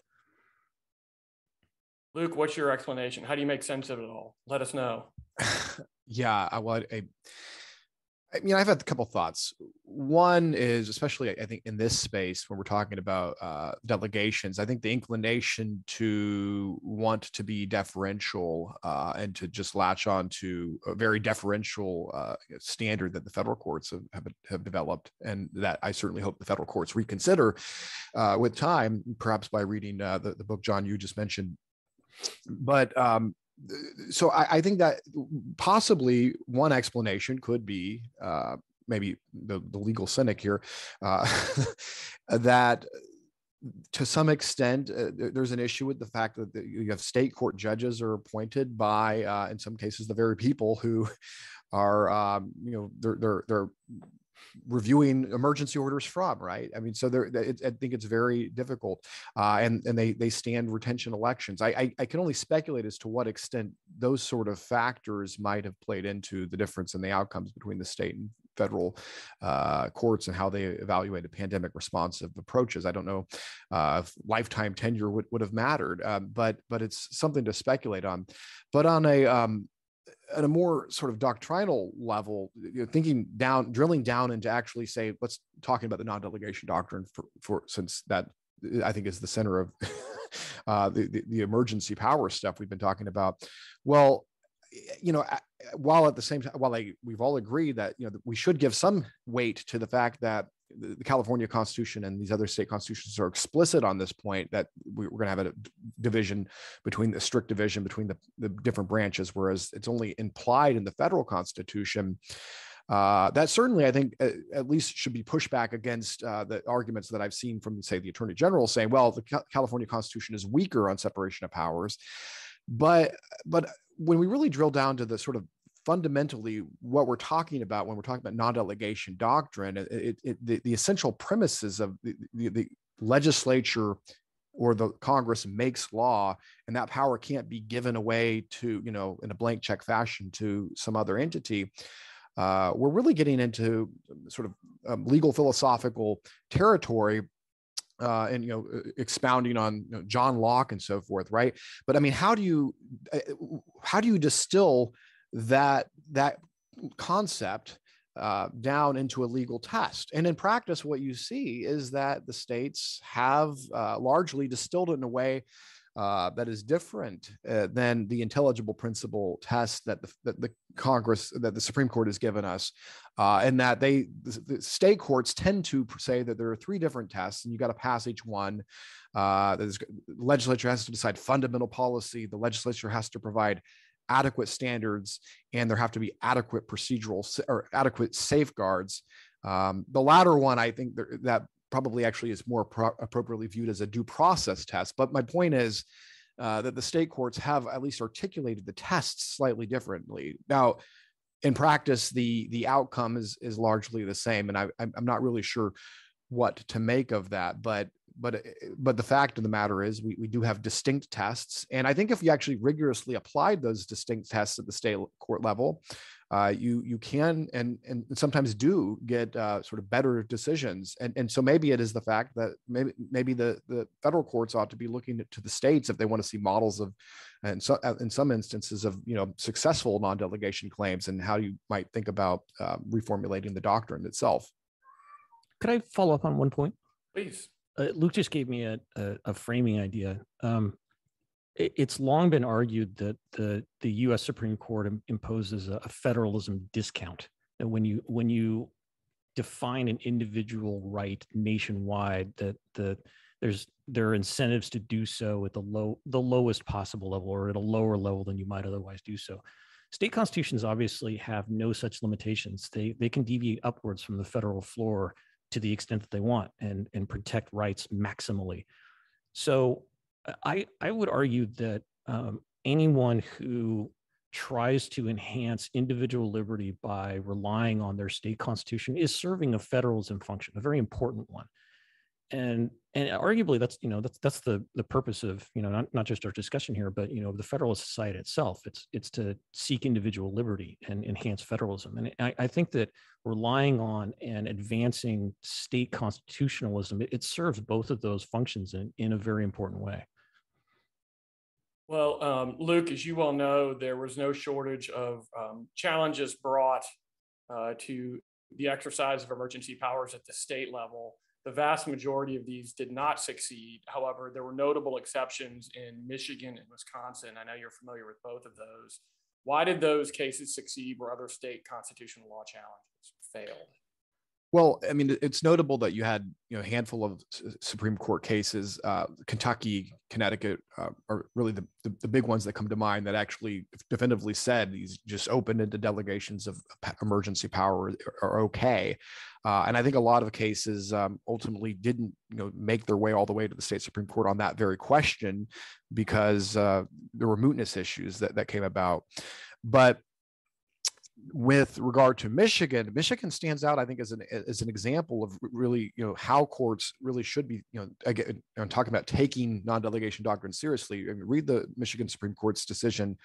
luke what's your explanation how do you make sense of it all let us know yeah I, well, I, I mean, I've had a couple thoughts. One is, especially I think in this space when we're talking about uh, delegations, I think the inclination to want to be deferential uh, and to just latch on to a very deferential uh, standard that the federal courts have, have, have, developed, and that I certainly hope the federal courts reconsider uh, with time, perhaps by reading uh, the, the book John you just mentioned. But um, so I, I, think that possibly one explanation could be uh, maybe the, the, legal cynic here uh, that to some extent uh, there's an issue with the fact that you have state court judges are appointed by uh, in some cases the very people who are um, you know they're they're they're reviewing emergency orders from, right? I mean, so there, I think it's very difficult, uh, and and they they stand retention elections. I, I, I can only speculate as to what extent those sort of factors might have played into the difference in the outcomes between the state and federal uh, courts and how they evaluated pandemic responsive approaches. I don't know uh, if lifetime tenure would, would have mattered, um, but but it's something to speculate on. But on a um, at a more sort of doctrinal level, you know, thinking down, drilling down into actually say, let's talking about the non-delegation doctrine for, for since that I think is the center of uh, the, the, the emergency power stuff we've been talking about. Well, you know, while at the same time, while I, we've all agreed that you know we should give some weight to the fact that the California Constitution and these other state constitutions are explicit on this point that we're going to have a division between the strict division between the, the different branches, whereas it's only implied in the federal Constitution. Uh, that certainly, I think, at, at, least should be pushed back against uh, the arguments that I've seen from, say, the Attorney General saying, "Well, the California Constitution is weaker on separation of powers." But, but when we really drill down to the sort of fundamentally what we're talking about when we're talking about non-delegation doctrine it, it, the, the, essential premises of the, the, the, legislature or the congress makes law and that power can't be given away to you know in a blank check fashion to some other entity uh, we're really getting into sort of um, legal philosophical territory uh, and you know expounding on you know, John Locke and so forth, right? But I mean, how do you uh, how do you distill that that concept uh, down into a legal test. And in practice, what you see is that the states have uh, largely distilled it in a way uh, that is different uh, than the intelligible principle test that the, that the Congress, that the Supreme Court has given us, uh, and that they, the, the, state courts tend to say that there are three different tests, and you got to pass each one. Uh, the legislature has to decide fundamental policy. The legislature has to provide adequate standards and there have to be adequate procedural or adequate safeguards. Um, the latter one, I think that probably actually is more pro- appropriately viewed as a due process test. But my point is uh, that the state courts have at least articulated the tests slightly differently. Now, in practice, the the outcome is is largely the same, and I, I'm not really sure what to make of that. But but eh, but the fact of the matter is we, we do have distinct tests. And i think if you actually rigorously applied those distinct tests at the state court level uh, you you can and and sometimes do get uh, sort of better decisions. And and so maybe it is the fact that maybe maybe the the federal courts ought to be looking to the states if they want to see models of and so uh, in some instances of you know successful non-delegation claims and how you might think about uh, reformulating the doctrine itself. Could i follow up on one point? Please uh, Luke just gave me a, a, a framing idea. Um, it, it's long been argued that the the U.S. Supreme Court imposes a, a federalism discount, and when you when you define an individual right nationwide, that the there's there are incentives to do so at the low the lowest possible level or at a lower level than you might otherwise do so. State constitutions obviously have no such limitations. They they can deviate upwards from the federal floor to the extent that they want and and protect rights maximally. So uh, I I would argue that um, anyone who tries to enhance individual liberty by relying on their state constitution is serving a federalism function, a very important one. And and arguably that's you know that's that's the the purpose of you know not, not just our discussion here but you know the federalist society itself it's it's to seek individual liberty and enhance federalism and i, I think that relying on and advancing state constitutionalism it, it serves both of those functions in, in a very important way well, um, Luke, as you well know, there was no shortage of um, challenges brought uh, to the exercise of emergency powers at the state level. The vast majority of these did not succeed. However, there were notable exceptions in Michigan and Wisconsin. I know you're familiar with both of those. Why did those cases succeed where other state constitutional law challenges failed? Well, I mean, it's notable that you had you know a handful of Supreme Court cases, uh, Kentucky, Connecticut, uh, are really the, the, the big ones that come to mind that actually definitively said these just open-ended delegations of emergency power are okay, uh, and I think a lot of cases um, ultimately didn't you know make their way all the way to the state Supreme Court on that very question because uh, there were mootness issues that that came about, but with regard to Michigan, Michigan stands out, I think, as an as an example of really, you know, how courts really should be, you know, again, I'm talking about taking non-delegation doctrine seriously. I mean, read the Michigan Supreme Court's decision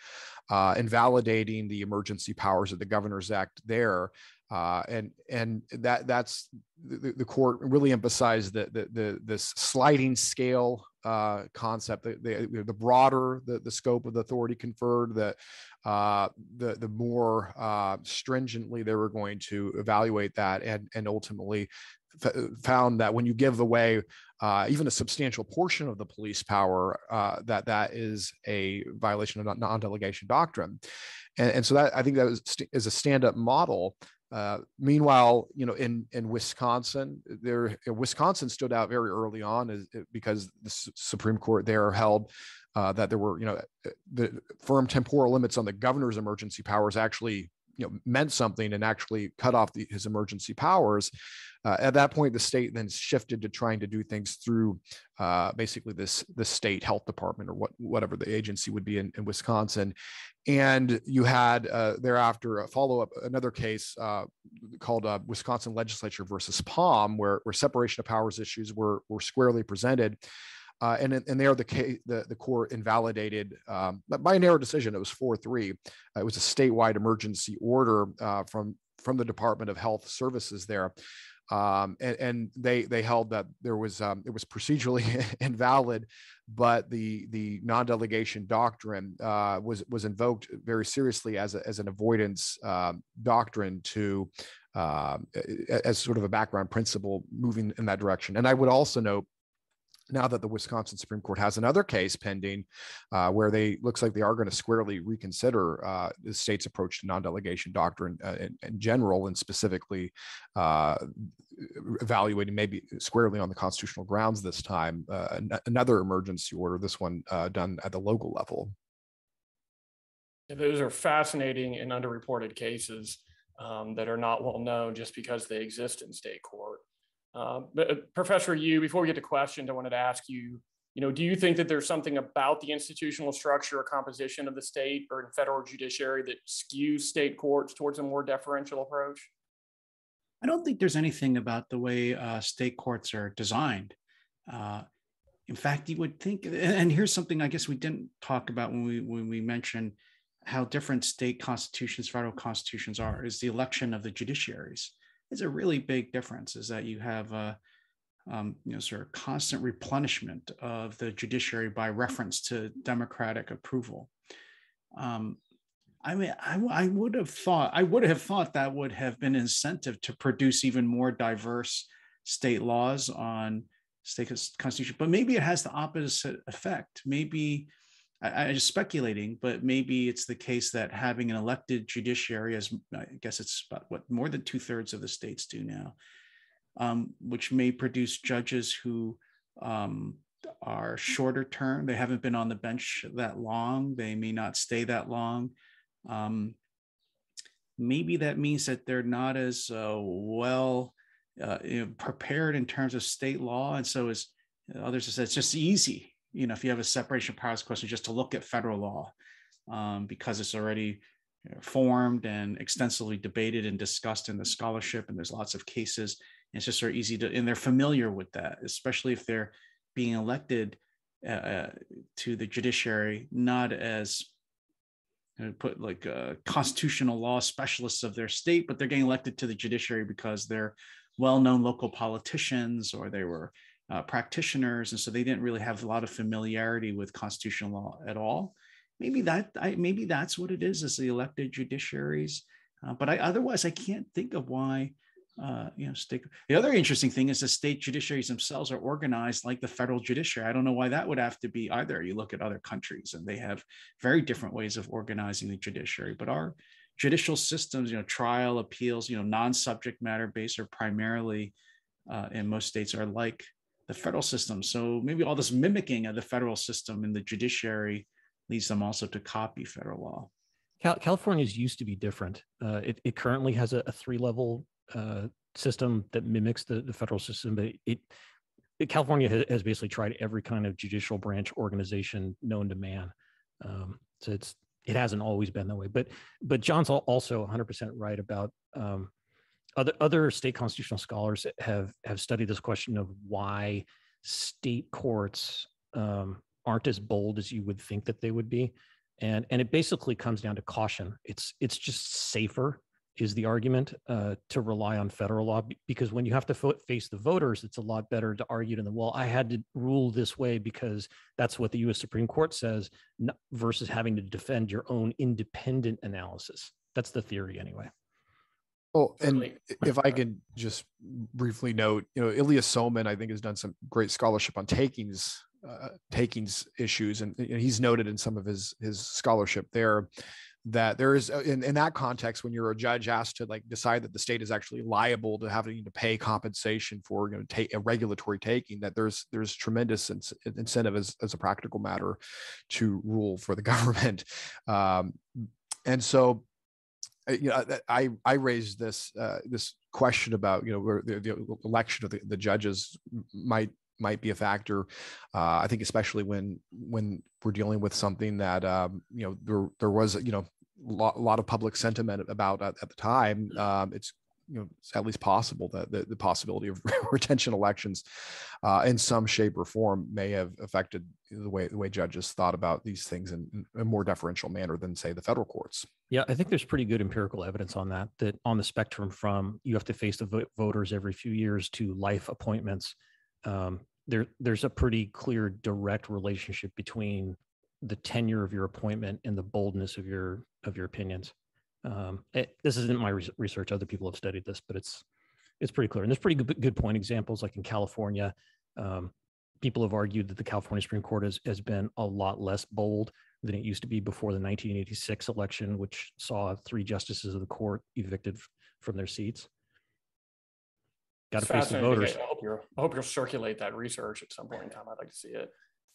uh, invalidating the emergency powers of the Governor's Act there, uh, and and that that's the, the court really emphasized the, the the this sliding scale uh, concept, the, the, the broader the, the scope of the authority conferred, the uh, the the more uh, stringently they were going to evaluate that, and and ultimately f- found that when you give away uh, even a substantial portion of the police power, uh, that that is a violation of non-delegation doctrine, and, and so that I think that is, is a stand-up model uh, meanwhile, you know, in in Wisconsin, there Wisconsin stood out very early on as, because the Supreme Court there held uh, that there were, you know, uh, the firm temporal limits on the governor's emergency powers actually, you know, meant something and actually cut off the, his emergency powers. Uh, at that point, the state then shifted to trying to do things through uh, basically this the state health department or what whatever the agency would be in, in Wisconsin, and you had uh, thereafter a follow up another case uh, called uh, Wisconsin Legislature versus Palm, where where separation of powers issues were were squarely presented. Uh, and, and there the, the, the court invalidated um, by a narrow decision. It was 4 3. Uh, it was a statewide emergency order uh, from, from the Department of Health Services there. Um, and, and, they they held that there was um, it was procedurally invalid, but the the non-delegation doctrine uh, was was invoked very seriously as a, as an avoidance uh, doctrine to uh, as sort of a background principle moving in that direction. And I would also note now that the Wisconsin Supreme Court has another case pending, uh, where they looks like they are going to squarely reconsider uh, the state's approach to non-delegation doctrine uh, in, in, general, and specifically uh, evaluating maybe squarely on the constitutional grounds this time uh, another emergency order. This one uh, done at the local level. those are fascinating and underreported cases um, that are not well known just because they exist in state court. But uh, Professor Yoo, before we get to questions, I wanted to ask you, you know, do you think that there's something about the institutional structure or composition of the state or federal judiciary that skews state courts towards a more deferential approach? I don't think there's anything about the way uh, state courts are designed. Uh, in fact, you would think, and here's something I guess we didn't talk about when we when we mentioned how different state constitutions, federal constitutions are, is the election of the judiciaries is a really big difference is that you have a um, you know sort of constant replenishment of the judiciary by reference to democratic approval. Um, I mean, I, I would have thought I would have thought that would have been incentive to produce even more diverse state laws on state constitution, but maybe it has the opposite effect. Maybe I, am just speculating, but maybe it's the case that having an elected judiciary, as I guess it's about what more than two thirds of the states do now, um, which may produce judges who um, are shorter term. They haven't been on the bench that long. They may not stay that long. Um, maybe that means that they're not as uh, well uh, you know, prepared in terms of state law, and so as others have said, it's just easy you know, if you have a separation of powers question, just to look at federal law um, because it's already formed and extensively debated and discussed in the scholarship, and there's lots of cases. it's just of easy to, and they're familiar with that, especially if they're being elected uh, uh to the judiciary, not as put like uh, constitutional law specialists of their state, but they're getting elected to the judiciary because they're well-known local politicians or they were uh, practitioners, and so they didn't really have a lot of familiarity with constitutional law at all. Maybe that I, maybe that's what it is as the elected judiciaries. Uh, but I otherwise I can't think of why uh, you know. The other interesting thing is the state judiciaries themselves are organized like the federal judiciary. I don't know why that would have to be either. You look at other countries and they have very different ways of organizing the judiciary, but our judicial systems, you know, trial, appeals, you know, non-subject matter based are primarily uh, in most states are like the federal system. So maybe all this mimicking of the federal system in the judiciary leads them also to copy federal law. California's used to be different. Uh, it, it, currently has a, a three-level uh, system that mimics the, the federal system, but it, it California has, has, basically tried every kind of judicial branch organization known to man. Um, so it's it hasn't always been that way. But but John's also 100% right about um, other other state constitutional scholars have have studied this question of why state courts um, aren't as bold as you would think that they would be. And and it basically comes down to caution. It's it's just safer is the argument uh, to rely on federal law because when you have to fo- face the voters it's a lot better to argue to them well i had to rule this way because that's what the us supreme court says versus having to defend your own independent analysis. That's the theory anyway Oh, and if I can just briefly note, you know, Ilya Somin, I think, has done some great scholarship on takings uh, takings issues, and know, he's noted in some of his his scholarship there that there is uh, in, in that context when you're a judge asked to like decide that the state is actually liable to having to pay compensation for you know take a regulatory taking that there's there's tremendous in, incentive as, as a practical matter to rule for the government. Um, and so you know i i raised this uh, this question about you know where the, the election of the, the judges might might be a factor. Uh, I think especially when when we're dealing with something that um, you know there there was you know a lot, lot of public sentiment about at, at the time. Um, it's you know it's at least possible that the, the possibility of retention elections uh, in some shape or form may have affected the way the way judges thought about these things in, in a more deferential manner than say the federal courts yeah i think there's pretty good empirical evidence on that that on the spectrum from you have to face the voters every few years to life appointments um, there there's a pretty clear direct relationship between the tenure of your appointment and the boldness of your of your opinions. Um, it, this isn't my re- research; other people have studied this, but it's it's pretty clear. And there's pretty good, good point examples, like in California. Um, people have argued that the California Supreme Court has, has been a lot less bold than it used to be before the 1986 election, which saw three justices of the court evicted f- from their seats. Got to face the voters. I hope I hope you'll circulate that research at some point in time. I'd like to see it.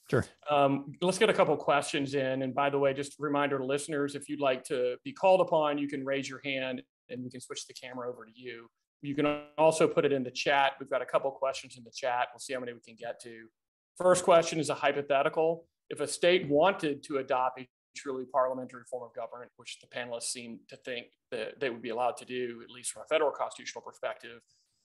Sure. Um, let's get a couple questions in. And by the way, just a reminder to listeners, if you'd like to be called upon, you can raise your hand and we can switch the camera over to you. You can also put it in the chat. We've got a couple questions in the chat. We'll see how many we can get to. First question is a hypothetical. If a state wanted to adopt a truly parliamentary form of government, which the panelists seem to think that they would be allowed to do, at least from a federal constitutional perspective,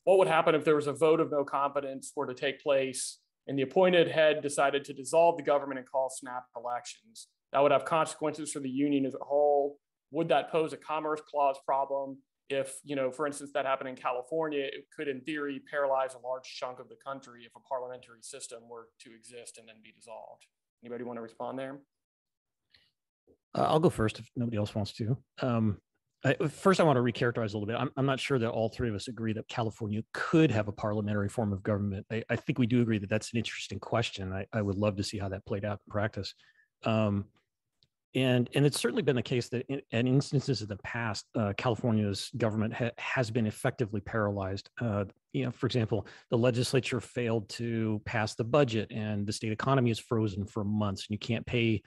what would happen if there was a vote of no confidence were to take place and the appointed head decided to dissolve the government and call snap elections? That would have consequences for the union as a whole. Would that pose a commerce clause problem? If, you know, for instance, that happened in California, it could, in theory, paralyze a large chunk of the country if a parliamentary system were to exist and then be dissolved. Anybody want to respond there? Uh, I'll go first if nobody else wants to. Um, first, I want to recharacterize a little bit. I'm, I'm, not sure that all three of us agree that California could have a parliamentary form of government. I, I think we do agree that that's an interesting question. I, I, would love to see how that played out in practice. Um, and and it's certainly been the case that in, in instances in the past, uh, California's government ha- has been effectively paralyzed. Uh, you know, for example, the legislature failed to pass the budget, and the state economy is frozen for months, and you can't pay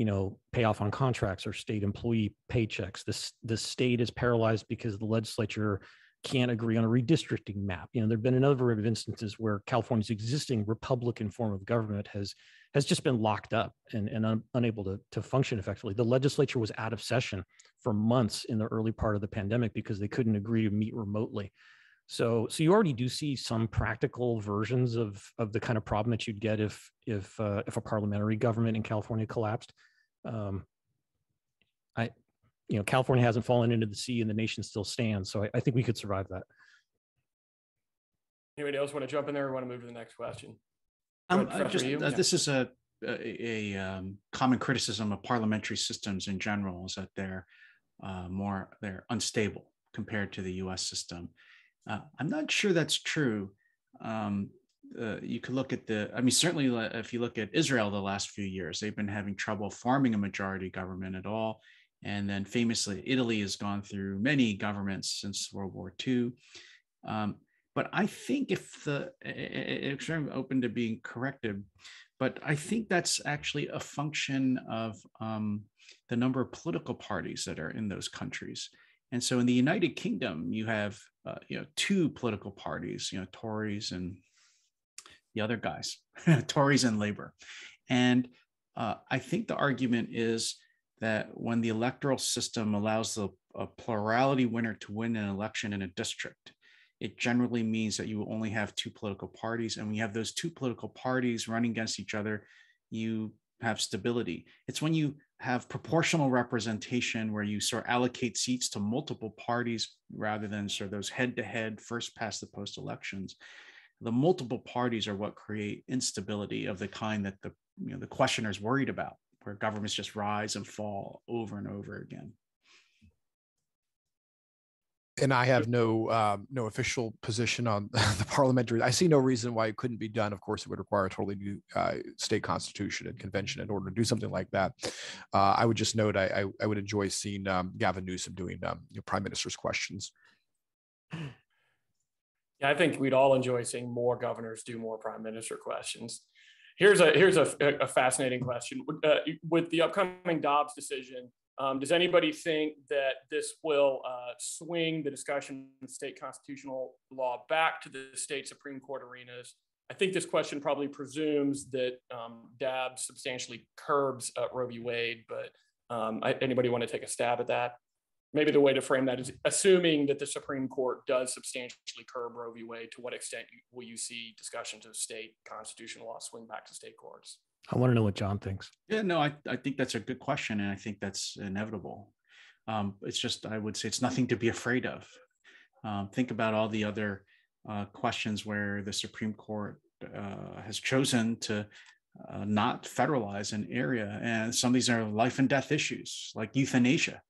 you know payoff on contracts or state employee paychecks. This the state is paralyzed because the legislature can't agree on a redistricting map. You know there've been a number of instances where california's existing republican form of government has has just been locked up and, and un, unable to, to function effectively. The legislature was out of session for months in the early part of the pandemic because they couldn't agree to meet remotely. So, so you already do see some practical versions of of the kind of problem that you'd get if if uh, if a parliamentary government in California collapsed. Um, I, you know, California hasn't fallen into the sea and the nation still stands. So I, I think we could survive that. Anybody else want to jump in there or want to move to the next question? Um, just, uh, This is a, a, a um, common criticism of parliamentary systems in general is that they're uh, more, they're unstable compared to the US system. Uh, I'm not sure that's true. Um, uh, you could look at the, I mean, certainly if you look at Israel the last few years, they've been having trouble forming a majority government at all. And then famously, Italy has gone through many governments since World War II. Um, but I think if the, it's open to being corrected, but I think that's actually a function of um, the number of political parties that are in those countries. And so in the United Kingdom, you have uh, you know two political parties, you know Tories and the other guys, Tories and Labor. And uh, I think the argument is that when the electoral system allows the a plurality winner to win an election in a district, it generally means that you only have two political parties. And when you have those two political parties running against each other, you have stability. It's when you have proportional representation where you sort of allocate seats to multiple parties rather than sort of those head to head, first past the post elections the multiple parties are what create instability of the kind that the you know the questioner is worried about where governments just rise and fall over and over again and I have no um, no official position on the parliamentary. I see no reason why it couldn't be done. Of course, it would require a totally new uh, state constitution and convention in order to do something like that. Uh, I would just note I, I, I would enjoy seeing um, Gavin Newsom doing um, you know, prime minister's questions. Yeah, I think we'd all enjoy seeing more governors do more prime minister questions. Here's a here's a, a fascinating question. Uh, with the upcoming Dobbs decision, um, does anybody think that this will uh, swing the discussion of state constitutional law back to the state Supreme Court arenas? I think this question probably presumes that um, Dobbs substantially curbs uh, Roe v. Wade, but um, I, anybody want to take a stab at that? Maybe the way to frame that is assuming that the Supreme Court does substantially curb Roe v. Wade, to what extent will you see discussions of state constitutional law swing back to state courts? I want to know what John thinks. Yeah, no, I, I think that's a good question. And I think that's inevitable. Um, it's just, I would say it's nothing to be afraid of. Um, think about all the other uh, questions where the Supreme Court uh, has chosen to uh, not federalize an area. And some of these are life and death issues like euthanasia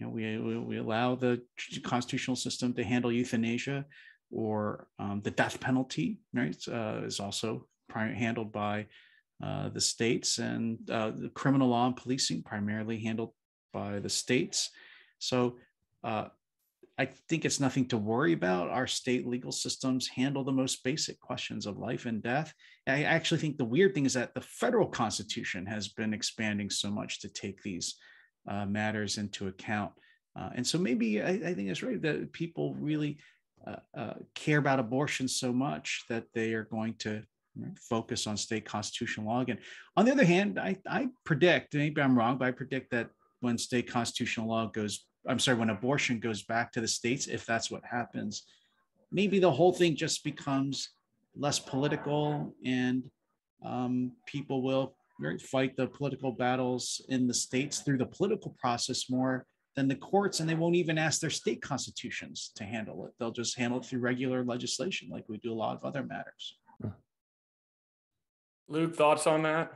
you know, we, we, allow the constitutional system to handle euthanasia or um, the death penalty, right, uh, is also handled by uh, the states and uh, the criminal law and policing primarily handled by the states. So uh, I think it's nothing to worry about. Our state legal systems handle the most basic questions of life and death. I actually think the weird thing is that the federal constitution has been expanding so much to take these uh, matters into account. Uh, and so maybe I, I, think it's right that people really uh, uh, care about abortion so much that they are going to focus on state constitutional law again. On the other hand, I, I predict, maybe I'm wrong, but I predict that when state constitutional law goes, I'm sorry, when abortion goes back to the states, if that's what happens, maybe the whole thing just becomes less political and um, people will right, fight the political battles in the states through the political process more than the courts, and they won't even ask their state constitutions to handle it. They'll just handle it through regular legislation, like we do a lot of other matters. Luke, thoughts on that?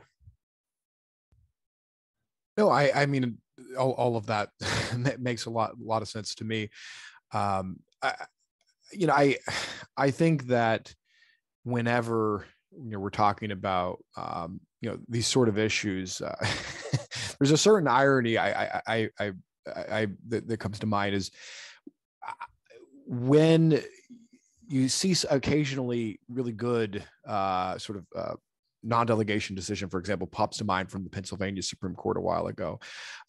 No, I, I mean, all, all of that makes a lot, a lot of sense to me. Um, I, you know, I, I think that whenever you know we're talking about um, you know these sort of issues uh, there's a certain irony I, I I I, I that, that comes to mind is uh, when you see occasionally really good uh, sort of uh, non-delegation decision, for example, pops to mind from the Pennsylvania Supreme Court a while ago,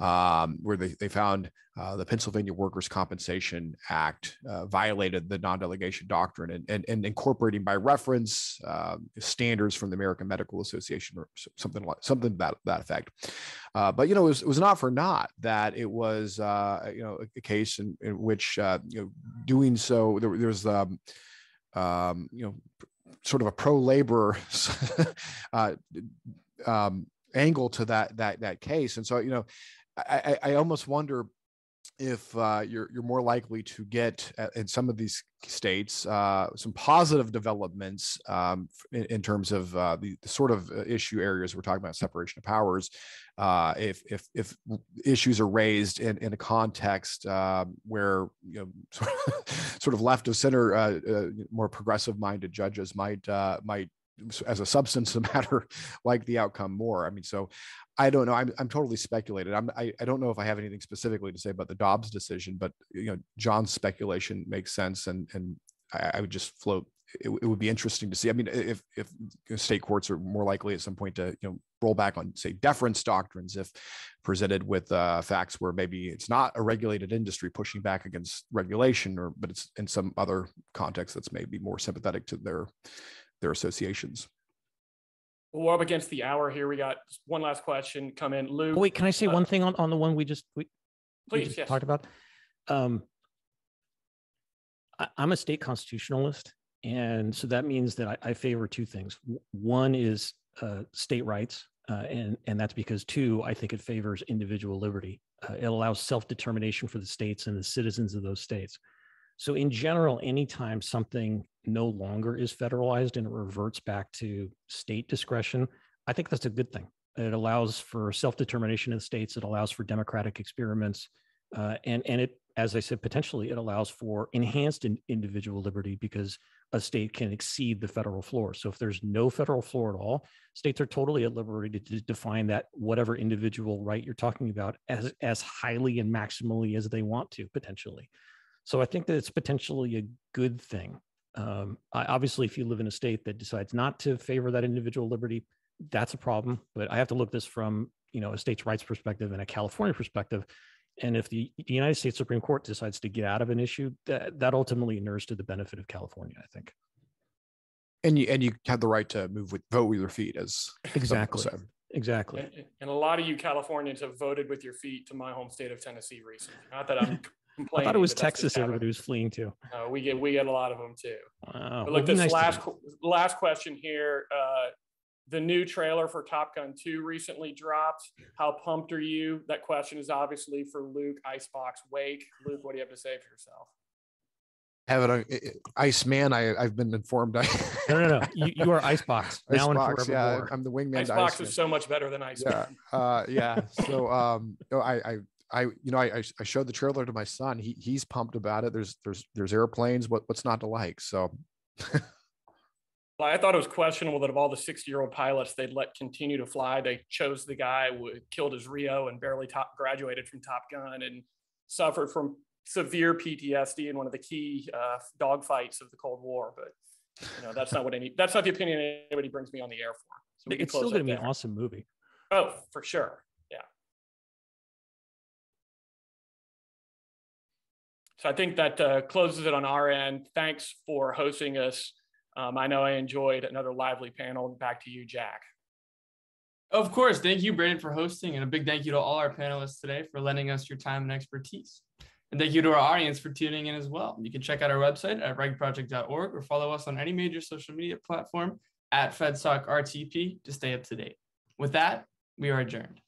um, where they, they found uh, the Pennsylvania Workers' Compensation Act uh, violated the non-delegation doctrine and, and, and incorporating by reference uh, standards from the American Medical Association or something like something that that effect. Uh, but you know, it was, it was not for naught that it was uh, you know a, case in, in which uh, you know doing so, there, there's um, um, you know sort of a pro labor uh, um, angle to that that that case, and so you know I, I almost wonder if uh, you're you're more likely to get uh, in some of these states uh, some positive developments um, in, in, terms of uh, the, the, sort of uh, issue areas we're talking about separation of powers. Uh, if if if issues are raised in, in a context where you know sort of, sort of left of center, more progressive minded judges might might as a substance of matter like the outcome more. I mean so i don't know. I'm, I'm totally speculated. I'm, I, I don't know if i have anything specifically to say about the dobbs decision but you know john's speculation makes sense and and i, I would just float it, it, would be interesting to see. I mean if if state courts are more likely at some point to you know roll back on say deference doctrines if presented with uh, facts where maybe it's not a regulated industry pushing back against regulation or but it's in some other context that's maybe more sympathetic to their their associations. Well, we're up against the hour here. We got one last question come in. Luke. Oh, wait, can I say uh, one thing on, on the one we just we, please we just yes. talked about? Um, I, am a state constitutionalist, and so that means that I, I favor two things. One is uh, state rights, uh, and and that's because two, I think it favors individual liberty. Uh, it allows self determination for the states and the citizens of those states. So, in general, anytime something no longer is federalized and it reverts back to state discretion, I think that's a good thing. It allows for self determination in states, it allows for democratic experiments, uh, and, and it, as I said, potentially it allows for enhanced in individual liberty because a state can exceed the federal floor. So, if there's no federal floor at all, states are totally at liberty to define that whatever individual right you're talking about as, as highly and maximally as they want to, potentially. So I think that it's potentially a good thing. Um, I, obviously, if you live in a state that decides not to favor that individual liberty, that's a problem. But I have to look this from you know a states' rights perspective and a California perspective. And if the, the United States Supreme Court decides to get out of an issue, that that ultimately inures to the benefit of California, I think. And you and you have the right to move with vote with your feet, as exactly. Exactly. And, and, a lot of you Californians have voted with your feet to my home state of Tennessee recently. Not that I'm I thought it was Texas. Everybody was fleeing to. Uh, we get we get a lot of them too. Wow. But look, this nice last last question here. Uh, the new trailer for Top Gun 2 recently dropped. How pumped are you? That question is obviously for Luke Icebox Wake. Luke, what do you have to say for yourself? Have it, uh, Ice Man. I, I've been informed. no, no, no. You, you are Icebox now Icebox, and Yeah, I'm the wingman. Icebox is so much better than Ice Yeah, uh, yeah. So, um, I, I I you know I I showed the trailer to my son. He he's pumped about it. There's there's there's airplanes. What what's not to like? So. well, I thought it was questionable that of all the 60 year old pilots they'd let continue to fly, they chose the guy who killed his Rio and barely top, graduated from Top Gun and suffered from severe PTSD in one of the key uh, dogfights of the Cold War. But you know that's not what any that's not the opinion anybody brings me on the air for. So it's still going to be an awesome movie. Oh, for sure. So I think that uh, closes it on our end. Thanks for hosting us. Um, I know I enjoyed another lively panel. Back to you, Jack. Of course. Thank you, Brandon, for hosting. And a big thank you to all our panelists today for lending us your time and expertise. And thank you to our audience for tuning in as well. You can check out our website at regproject.org or follow us on any major social media platform at FedSocRTP to stay up to date. With that, we are adjourned.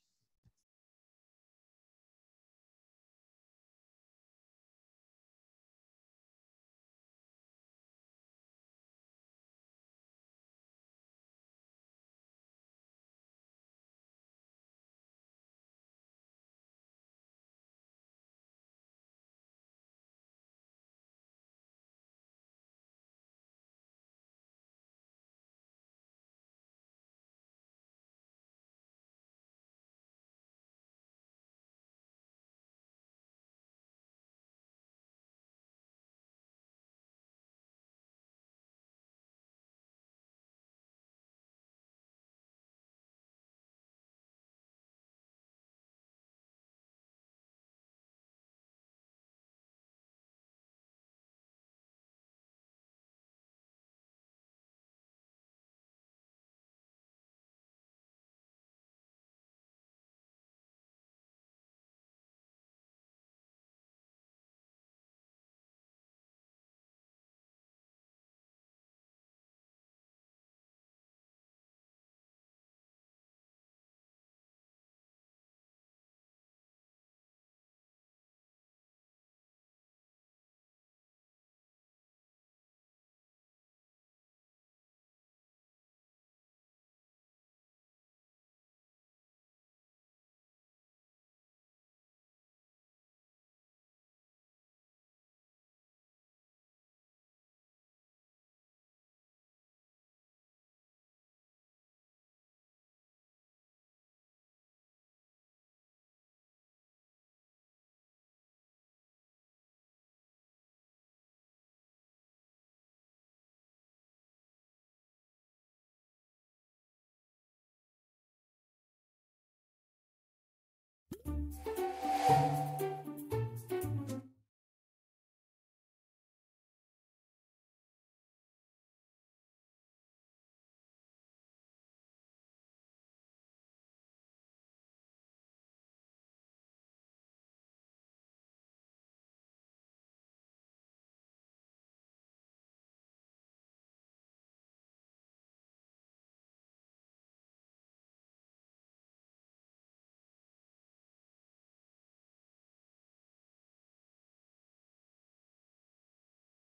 あ!